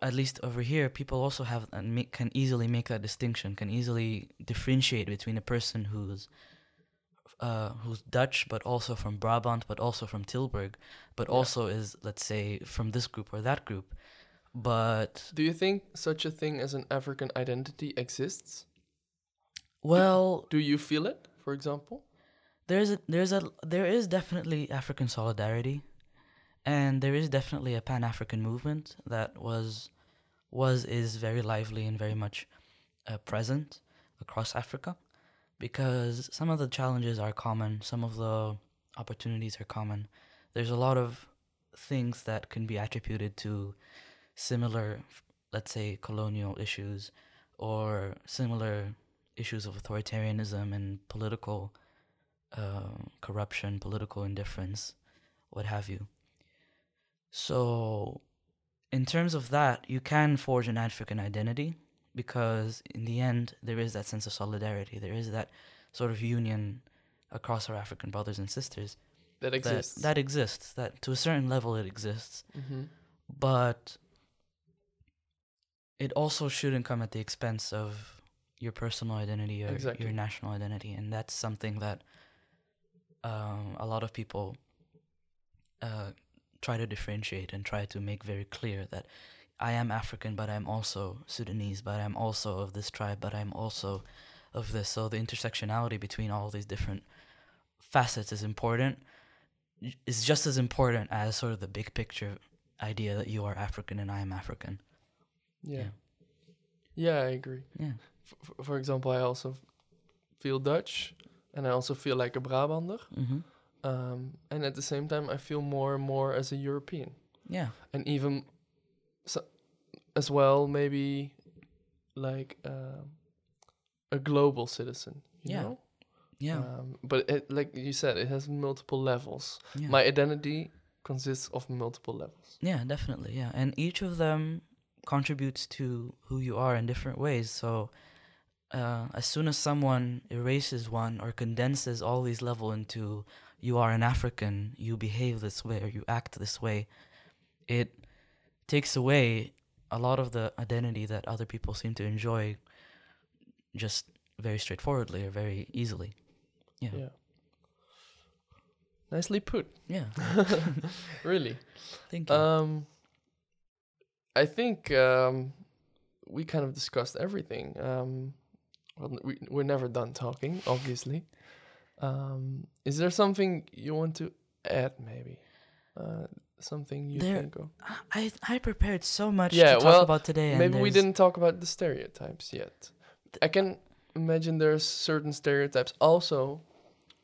At least over here, people also have and make, can easily make that distinction, can easily differentiate between a person who's uh, who's Dutch, but also from Brabant, but also from Tilburg, but
Yeah.
also is let's say from this group or that group. But
Do you think such a thing as an African identity exists?
well,
Do you feel it, for example?
there's a there's a there is definitely African solidarity, and there is definitely a Pan African movement that was was is very lively and very much uh, present across Africa, because some of the challenges are common, some of the opportunities are common. There's a lot of things that can be attributed to similar, let's say, colonial issues or similar issues of authoritarianism and political uh, corruption, political indifference, what have you. So, in terms of that, you can forge an African identity because, in the end, there is that sense of solidarity. There is that sort of union across our African brothers and sisters
That
that
exists.
that exists. That to a certain level, it exists,
mm-hmm.
but it also shouldn't come at the expense of your personal identity or
Exactly.
your national identity, and that's something that um, a lot of people uh, try to differentiate and try to make very clear that I am African, but I'm also Sudanese, but I'm also of this tribe, but I'm also of this. So the intersectionality between all these different facets is important. Is just as important as sort of the big picture idea that you are African and I am African.
Yeah. Yeah, I agree.
Yeah.
F- for example, I also feel Dutch, and I also feel like a Brabander.
Mm-hmm.
Um, and at the same time, I feel more and more as a European,
Yeah.
and even so, as well, maybe like um a global citizen. You
Yeah.
Know?
Yeah.
Um, but it, like you said, it has multiple levels.
yeah.
My identity consists of multiple levels.
Yeah, definitely. Yeah, and each of them contributes to who you are in different ways. So, uh, as soon as someone erases one or condenses all these level into you are an African, you behave this way or you act this way, it takes away a lot of the identity that other people seem to enjoy just very straightforwardly or very easily. Yeah.
Yeah. Nicely put.
Yeah.
really.
Thank you.
Um, I think um, we kind of discussed everything. Um, well, we we're never done talking, obviously. Um, is there something you want to add? Maybe uh, something you
There-
think of.
I I prepared so much
Yeah,
to talk
well,
about today. and
Maybe we didn't talk about the stereotypes yet. I can imagine there's certain stereotypes also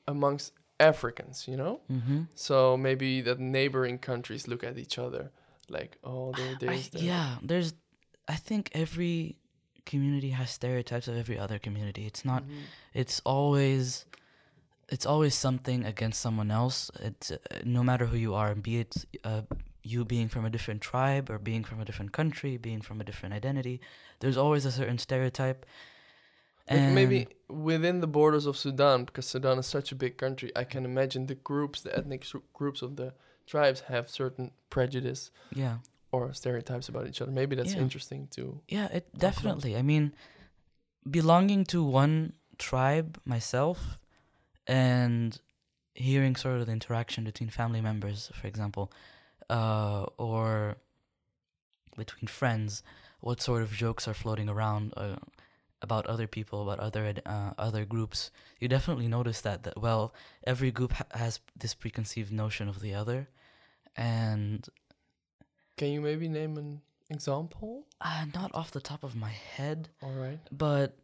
amongst Africans. You know.
Mhm.
So maybe that neighboring countries look at each other like, oh, there,
I,
there's
yeah, there's. I think every community has stereotypes of every other community. It's not.
Mhm.
It's always. It's always something against someone else. It's uh, no matter who you are, be it uh, you being from a different tribe or being from a different country, being from a different identity. There's always a certain stereotype.
Like maybe within the borders of Sudan, because Sudan is such a big country, I can imagine the groups, the ethnic groups of the tribes have certain prejudice
yeah,
or stereotypes about each other. Maybe that's
Yeah.
interesting too.
yeah, it definitely. I mean, belonging to one tribe myself, and hearing sort of the interaction between family members, for example, uh, or between friends, what sort of jokes are floating around uh, about other people, about other uh, other groups. You definitely notice that that well, every group ha- has this preconceived notion of the other, and
Can you maybe name an example?
uh, not off the top of my head,
All right.
but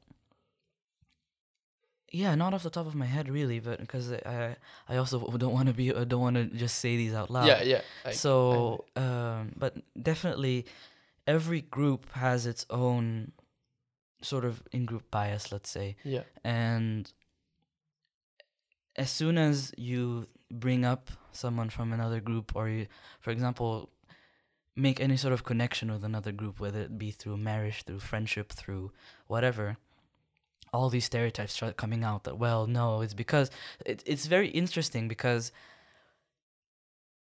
yeah, not off the top of my head really, but because I I also don't want to be I don't want to just say these out loud.
Yeah, yeah. I-
so, um, but definitely, every group has its own sort of in-group bias, let's say,
yeah.
and as soon as you bring up someone from another group, or you, for example, make any sort of connection with another group, whether it be through marriage, through friendship, through whatever, all these stereotypes start coming out that well, no, it's because it, it's very interesting because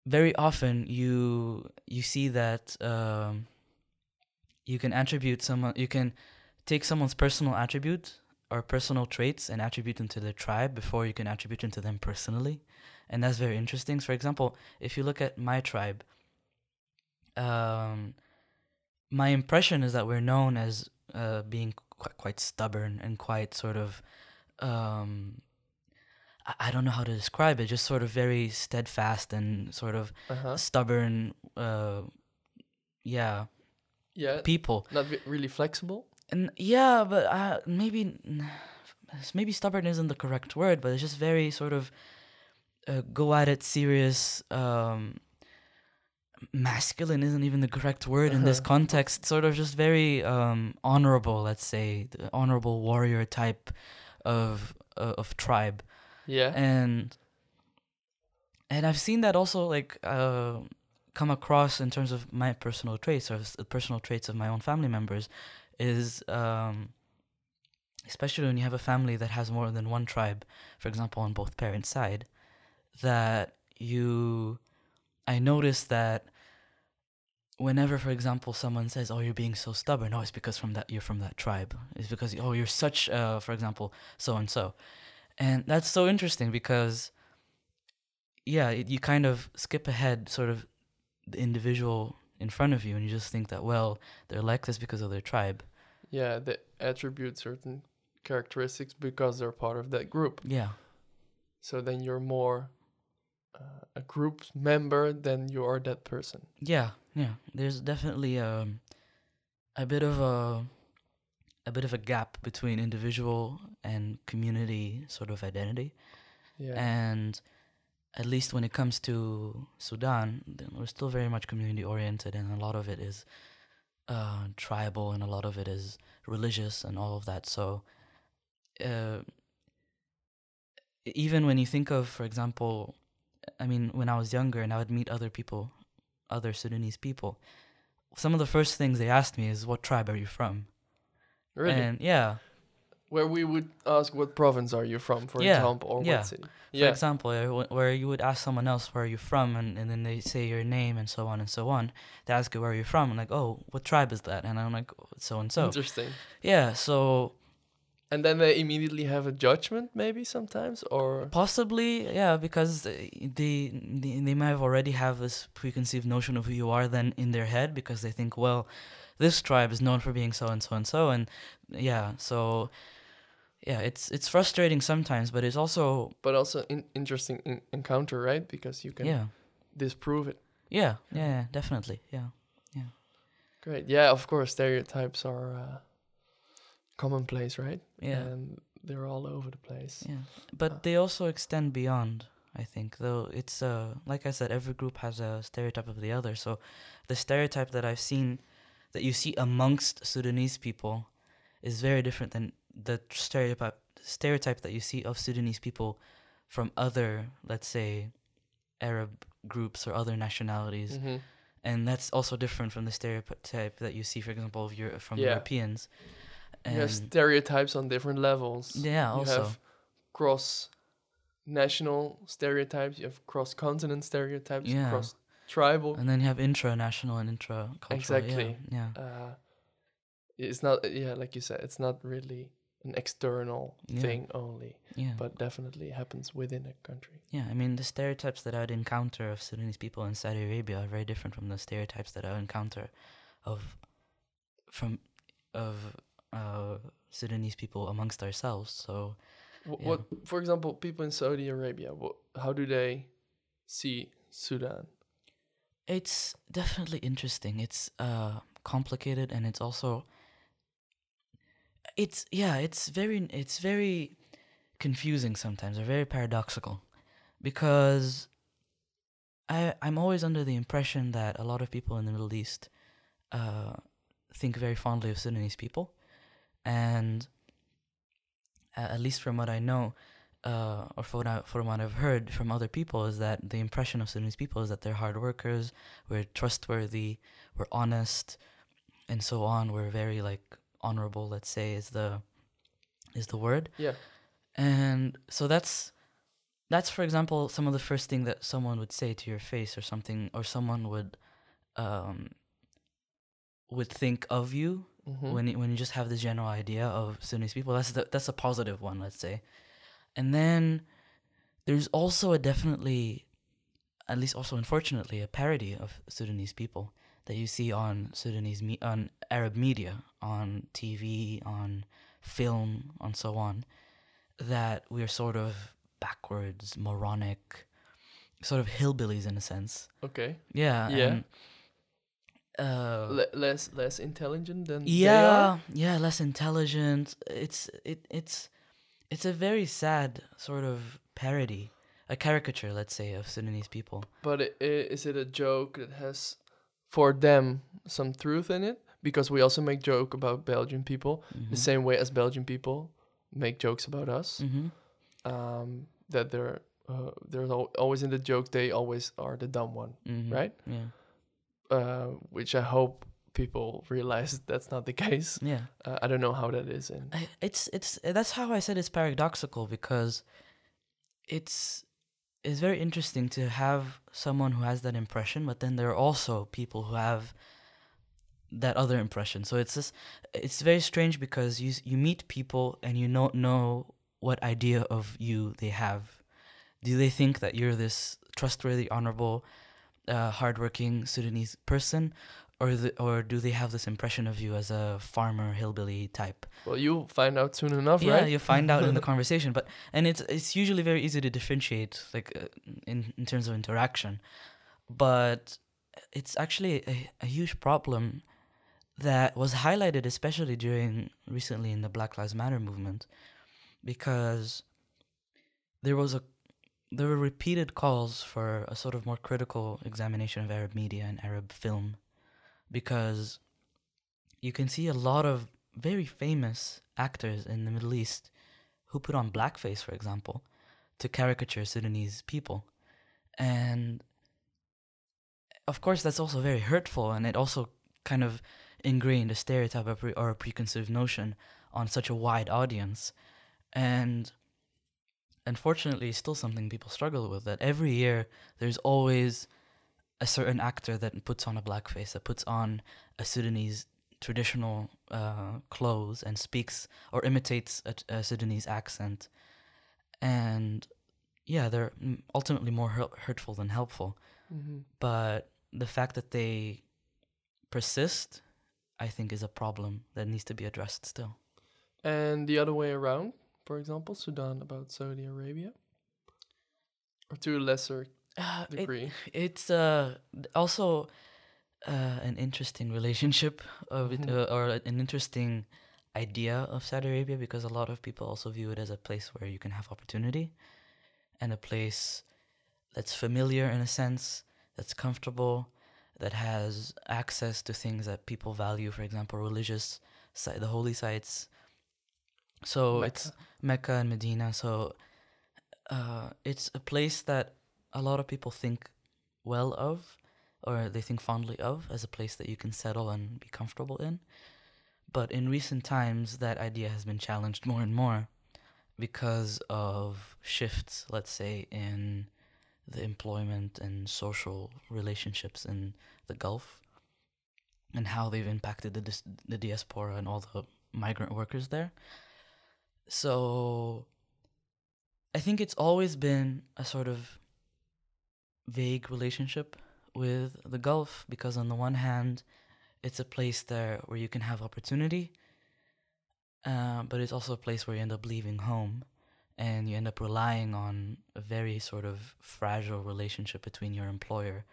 very often you you see that um, you can attribute someone you can take someone's personal attribute or personal traits and attribute them to their tribe before you can attribute them to them personally. And that's very interesting. So for example if you look at my tribe um my impression is that we're known as uh, being quite, quite stubborn and quite sort of um I, I don't know how to describe it just sort of very steadfast and sort of
Uh-huh.
stubborn uh yeah
Yeah.
people
Not really flexible.
and yeah but uh maybe maybe stubborn isn't the correct word but it's just very sort of uh, go at it serious um masculine isn't even the correct word in this
Uh-huh.
context sort of just very um honorable let's say the honorable warrior type of uh, of tribe
Yeah.
and and I've seen that also like uh, come across in terms of my personal traits or personal traits of my own family members is um, especially when you have a family that has more than one tribe, for example, on both parents' side, that you I notice that whenever, for example, someone says, "Oh, you're being so stubborn," oh, it's because from that you're from that tribe. It's because oh, you're such, uh, for example, so and so, and that's so interesting because, yeah, it, you kind of skip ahead, sort of, the individual in front of you, and you just think that well, they're like this because of their tribe.
Yeah. They attribute certain characteristics because they're part of that group.
Yeah,
So then you're more uh, a group member then you are that person.
yeah, yeah. There's definitely um, a bit of a a bit of a gap between individual and community sort of identity.
Yeah.
and at least when it comes to Sudan, then we're still very much community oriented, and a lot of it is uh, tribal, and a lot of it is religious, and all of that. So, uh, even when you think of, for example, I mean, when I was younger and I would meet other people, other Sudanese people, some of the first things they asked me is, "What tribe are you from?"
really?
And yeah,
Where we would ask what province are you from, for
Yeah,
example, or
yeah.
what city.
For example, where you would ask someone else where are you from, and, and then they say your name and so on and so on. They ask you where are you're from, and like, oh, what tribe is that? And I'm like, oh, so and so.
Interesting.
Yeah, so
And then they immediately have a judgment, maybe sometimes, or
possibly, yeah, because they, they they might have already have this preconceived notion of who you are then in their head because they think, well, this tribe is known for being so and so and so, and yeah, so yeah, it's it's frustrating sometimes, but it's also
but also in interesting in- encounter, right? Because you can
yeah,
disprove it.
yeah, yeah, yeah, definitely, Yeah. yeah.
Great. Yeah, of course, stereotypes are uh, commonplace, right?
Yeah.
And they're all over the place.
Yeah, but
Uh,
they also extend beyond. I think, though it's uh like I said, every group has a stereotype of the other. So, the stereotype that I've seen, that you see amongst Sudanese people, is very different than the stereotype stereotype that you see of Sudanese people from other, let's say, Arab groups or other nationalities.
Mhm.
and that's also different from the stereotype that you see, for example, of Euro- from
Yeah.
Europeans.
You have stereotypes on different levels.
yeah,
you
also
have cross national stereotypes, you have cross continent stereotypes,
Yeah.
cross tribal.
and then you have intra-national and intra-cultural.
Exactly.
Yeah.
Uh, it's not, yeah, like you said, it's not really an external
Yeah.
thing only,
Yeah. Yeah.
but definitely happens within a country.
Yeah, I mean the stereotypes that I'd encounter of Sudanese people in Saudi Arabia are very different from the stereotypes that I encounter of from of uh, Sudanese people amongst ourselves. So
Wh-
Yeah.
What, for example, people in Saudi Arabia, what, how do they see Sudan?
it's definitely interesting. It's uh complicated and it's also it's yeah, it's very it's very confusing sometimes or very paradoxical because I I'm always under the impression that a lot of people in the Middle East uh think very fondly of Sudanese people and uh, at least from what I know uh, or from what, I, from what I've heard from other people is that the impression of Sudanese people is that they're hard workers, we're trustworthy, we're honest, and so on. We're very like honorable. Let's say is the is the word.
Yeah.
And so that's that's for example some of the first thing that someone would say to your face or something, or someone would um would think of you
Mhm.
when you, when you just have this general idea of Sudanese people. That's the, that's a positive one, let's say. And then there's also a definitely, at least also unfortunately, a parody of Sudanese people that you see on Sudanese me- on Arab media, on TV, on film, on so on, that we're sort of backwards, moronic, sort of hillbillies in a sense.
okay.
Yeah.
Yeah.
And, uh,
Le- less less intelligent than
yeah yeah less intelligent it's it it's it's a very sad sort of parody a caricature let's say of sudanese people
But i- i- is it a joke that has, for them, some truth in it? Because we also make joke about Belgian people the
Mhm.
same way as Belgian people make jokes about us.
Mhm.
Um, that they're uh, they're al- always in the joke. They always are the dumb one,
Mhm.
right?
yeah
Uh, which I hope people realize that's not the case.
yeah.
Uh, I don't know how that is
And it's it's that's how i said it's paradoxical because it's it's very interesting to have someone who has that impression but then there are also people who have that other impression. So it's just it's very strange because you you meet people and you don't know what idea of you they have. Do they think that you're this trustworthy honorable uh, hardworking sudanese person or the, or do they have this impression of you as a farmer hillbilly type
Well, you'll find out soon enough,
yeah,
right?
Yeah, you find out in the conversation, but and it's it's usually very easy to differentiate, like uh, in in terms of interaction, but it's actually a, a huge problem that was highlighted especially during recently in the Black Lives Matter movement, because there was a there were repeated calls for a sort of more critical examination of Arab media and Arab film, because you can see a lot of very famous actors in the Middle East who put on blackface, for example, to caricature Sudanese people. And of course, that's also very hurtful, and it also kind of ingrained a stereotype or, a preconceived notion on such a wide audience. And unfortunately, still something people struggle with that every year there's always a certain actor that puts on a blackface, that puts on a Sudanese traditional uh, clothes and speaks or imitates a, a Sudanese accent. And yeah, they're ultimately more hurt- hurtful than helpful.
hmm
But the fact that they persist, I think, is a problem that needs to be addressed still.
And the other way around, for example, Sudan about Saudi Arabia, or to a lesser
Uh, it-
degree.
it's uh, also uh, an interesting relationship of it,
Mhm.
uh, or an interesting idea of Saudi Arabia because a lot of people also view it as a place where you can have opportunity and a place that's familiar in a sense, that's comfortable, that has access to things that people value, for example, religious site, the holy sites. So it's
Mecca.
Mecca and Medina. So uh, it's a place that a lot of people think well of, or they think fondly of as a place that you can settle and be comfortable in. But in recent times, that idea has been challenged more and more because of shifts, let's say, in the employment and social relationships in the Gulf and how they've impacted the, dis- the diaspora and all the migrant workers there. So I think it's always been a sort of vague relationship with the Gulf because on the one hand, it's a place there where you can have opportunity, uh, but it's also a place where you end up leaving home, and you end up relying on a very sort of fragile relationship between your employer.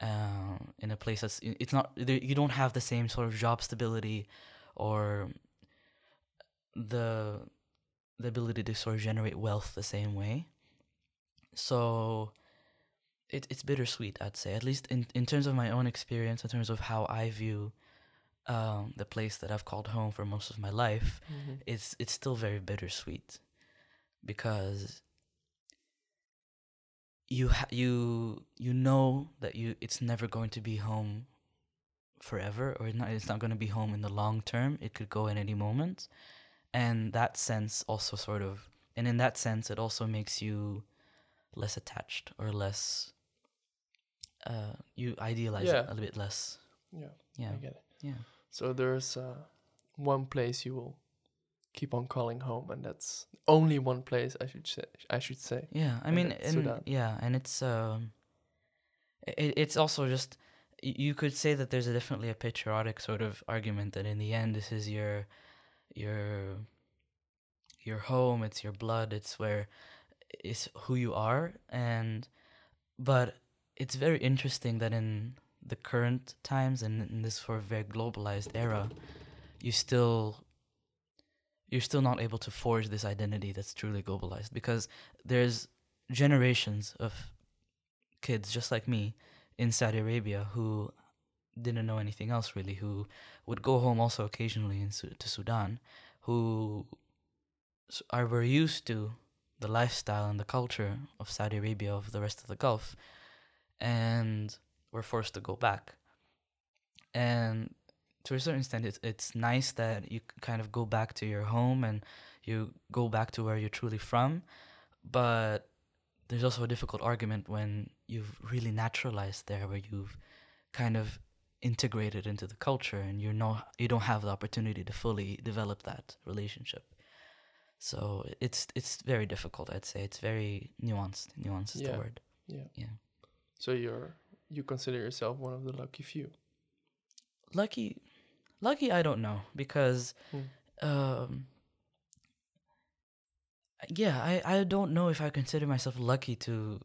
Uh, in a place that's it's not you don't have the same sort of job stability or the the ability to sort of generate wealth the same way. So it, it's bittersweet, I'd say, at least in, in terms of my own experience, in terms of how I view um, the place that I've called home for most of my life,
Mm-hmm.
it's it's still very bittersweet because you ha- you you know that you it's never going to be home forever or it's not it's not going to be home in the long term it could go in any moment and that sense also sort of and in that sense it also makes you less attached or less uh you idealize
Yeah.
it a little bit less
Yeah,
yeah
I get it.
yeah
So there's uh, one place you will keep on calling home, and that's only one place I should say. I should say.
Yeah, I mean, and yeah, and it's um, it, it's also just you could say that there's a definitely a patriotic sort of argument that in the end this is your your your home, it's your blood, it's where it's who you are, and but it's very interesting that in the current times and in this sort of very globalized era, you still you're still not able to forge this identity that's truly globalized because there's generations of kids just like me in Saudi Arabia who didn't know anything else really, who would go home also occasionally in to Sudan, who are were used to the lifestyle and the culture of Saudi Arabia of the rest of the Gulf, and were forced to go back. And to a certain extent, it's it's nice that you kind of go back to your home and you go back to where you're truly from, but there's also a difficult argument when you've really naturalized there, where you've kind of integrated into the culture and you're no you don't have the opportunity to fully develop that relationship. So it's it's very difficult. I'd say it's very nuanced. Nuanced is
Yeah.
the word.
Yeah.
Yeah.
So you're you consider yourself one of the lucky few.
Lucky, lucky. I don't know because,
Hmm.
um, yeah, I I don't know if I consider myself lucky to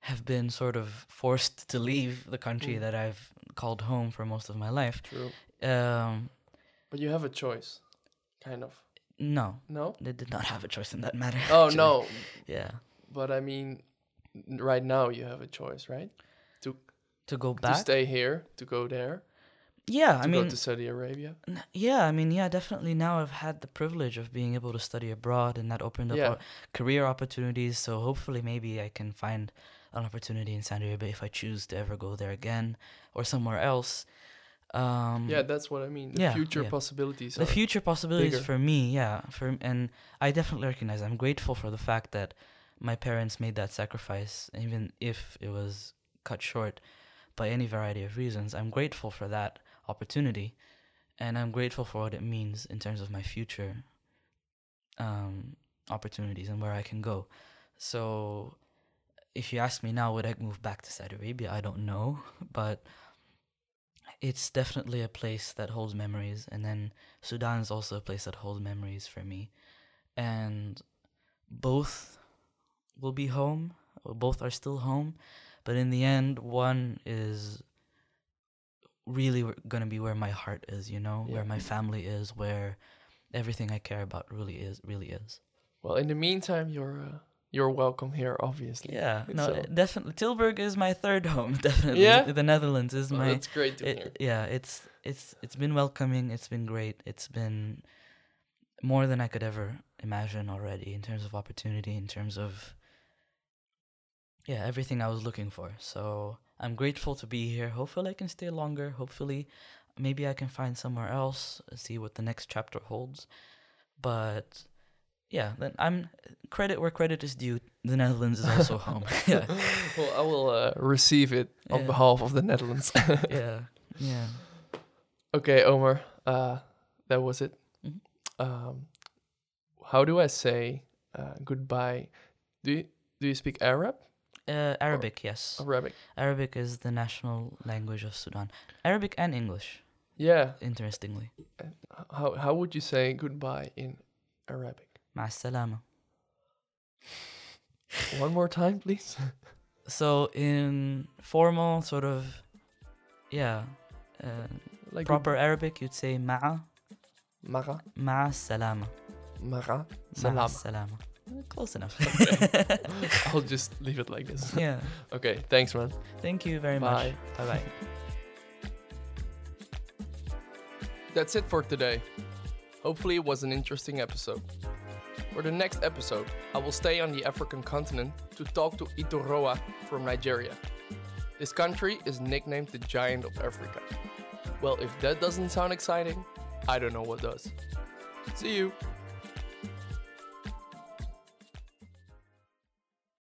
have been sort of forced to leave the country
Hmm.
that I've called home for most of my life.
True.
Um,
But you have a choice, kind of.
no,
No.
they did not have a choice in that matter.
Oh
actually.
no.
Yeah,
But I mean, right now you have a choice, right?
to
to go
back.
To stay here, to go there,
yeah,
to
I mean,
go to Saudi Arabia.
N- Yeah, I mean, yeah, definitely. Now I've had the privilege of being able to study abroad, and that opened up
Yeah.
career opportunities. So hopefully, maybe I can find an opportunity in Saudi Arabia if I choose to ever go there again or somewhere else. Um,
Yeah, that's what I mean. The
yeah,
future
yeah.
possibilities.
the future possibilities
bigger.
for me, yeah, for and I definitely recognize. I'm grateful for the fact that my parents made that sacrifice, even if it was cut short by any variety of reasons. I'm grateful for that opportunity, and I'm grateful for what it means in terms of my future um, opportunities and where I can go. So, if you ask me now, would I move back to Saudi Arabia? I don't know, but it's definitely a place that holds memories. And then Sudan is also a place that holds memories for me. And both will be home, both are still home. But in the end, one is really going to be where my heart is, you know, where my family is, where everything I care about really is, really is.
Well, in the meantime, you're uh, you're welcome here, obviously.
Yeah, no,
So-
uh, definitely. Tilburg is my third home. Definitely,
Yeah?
the Netherlands is
Well,
my.
that's great to hear.
Yeah, it's it's it's been welcoming. It's been great. It's been more than I could ever imagine already in terms of opportunity, in terms of yeah, everything I was looking for. So I'm grateful to be here. Hopefully, I can stay longer. Hopefully, maybe I can find somewhere else, see what the next chapter holds. But yeah, then I'm credit where credit is due. The Netherlands is also home. yeah,
well, I will uh, receive it on
Yeah.
behalf of the Netherlands.
yeah, yeah.
okay, Omer, uh, that was it.
Mhm.
Um, how do I say uh, goodbye? Do you, do you speak Arab?
Uh, Arabic, yes.
Arabic.
Arabic is the national language of Sudan. Arabic and English,
Yeah.
interestingly.
How how would you say goodbye in Arabic?
مع السلامة.
One more time, please.
So in formal sort of, yeah, uh,
like
proper Arabic, you'd say مع
Mara,
مع السلامة.
Mara,
مع
salam.
السلامة. Uh, Close enough.
I'll just leave it like this.
yeah.
Okay, thanks, man.
Thank you very much.
Bye.
Bye bye.
That's it for today. Hopefully, it was an interesting episode. For the next episode, I will stay on the African continent to talk to Itoroa from Nigeria. This country is nicknamed the Giant of Africa. Well, if that doesn't sound exciting, I don't know what does. See you!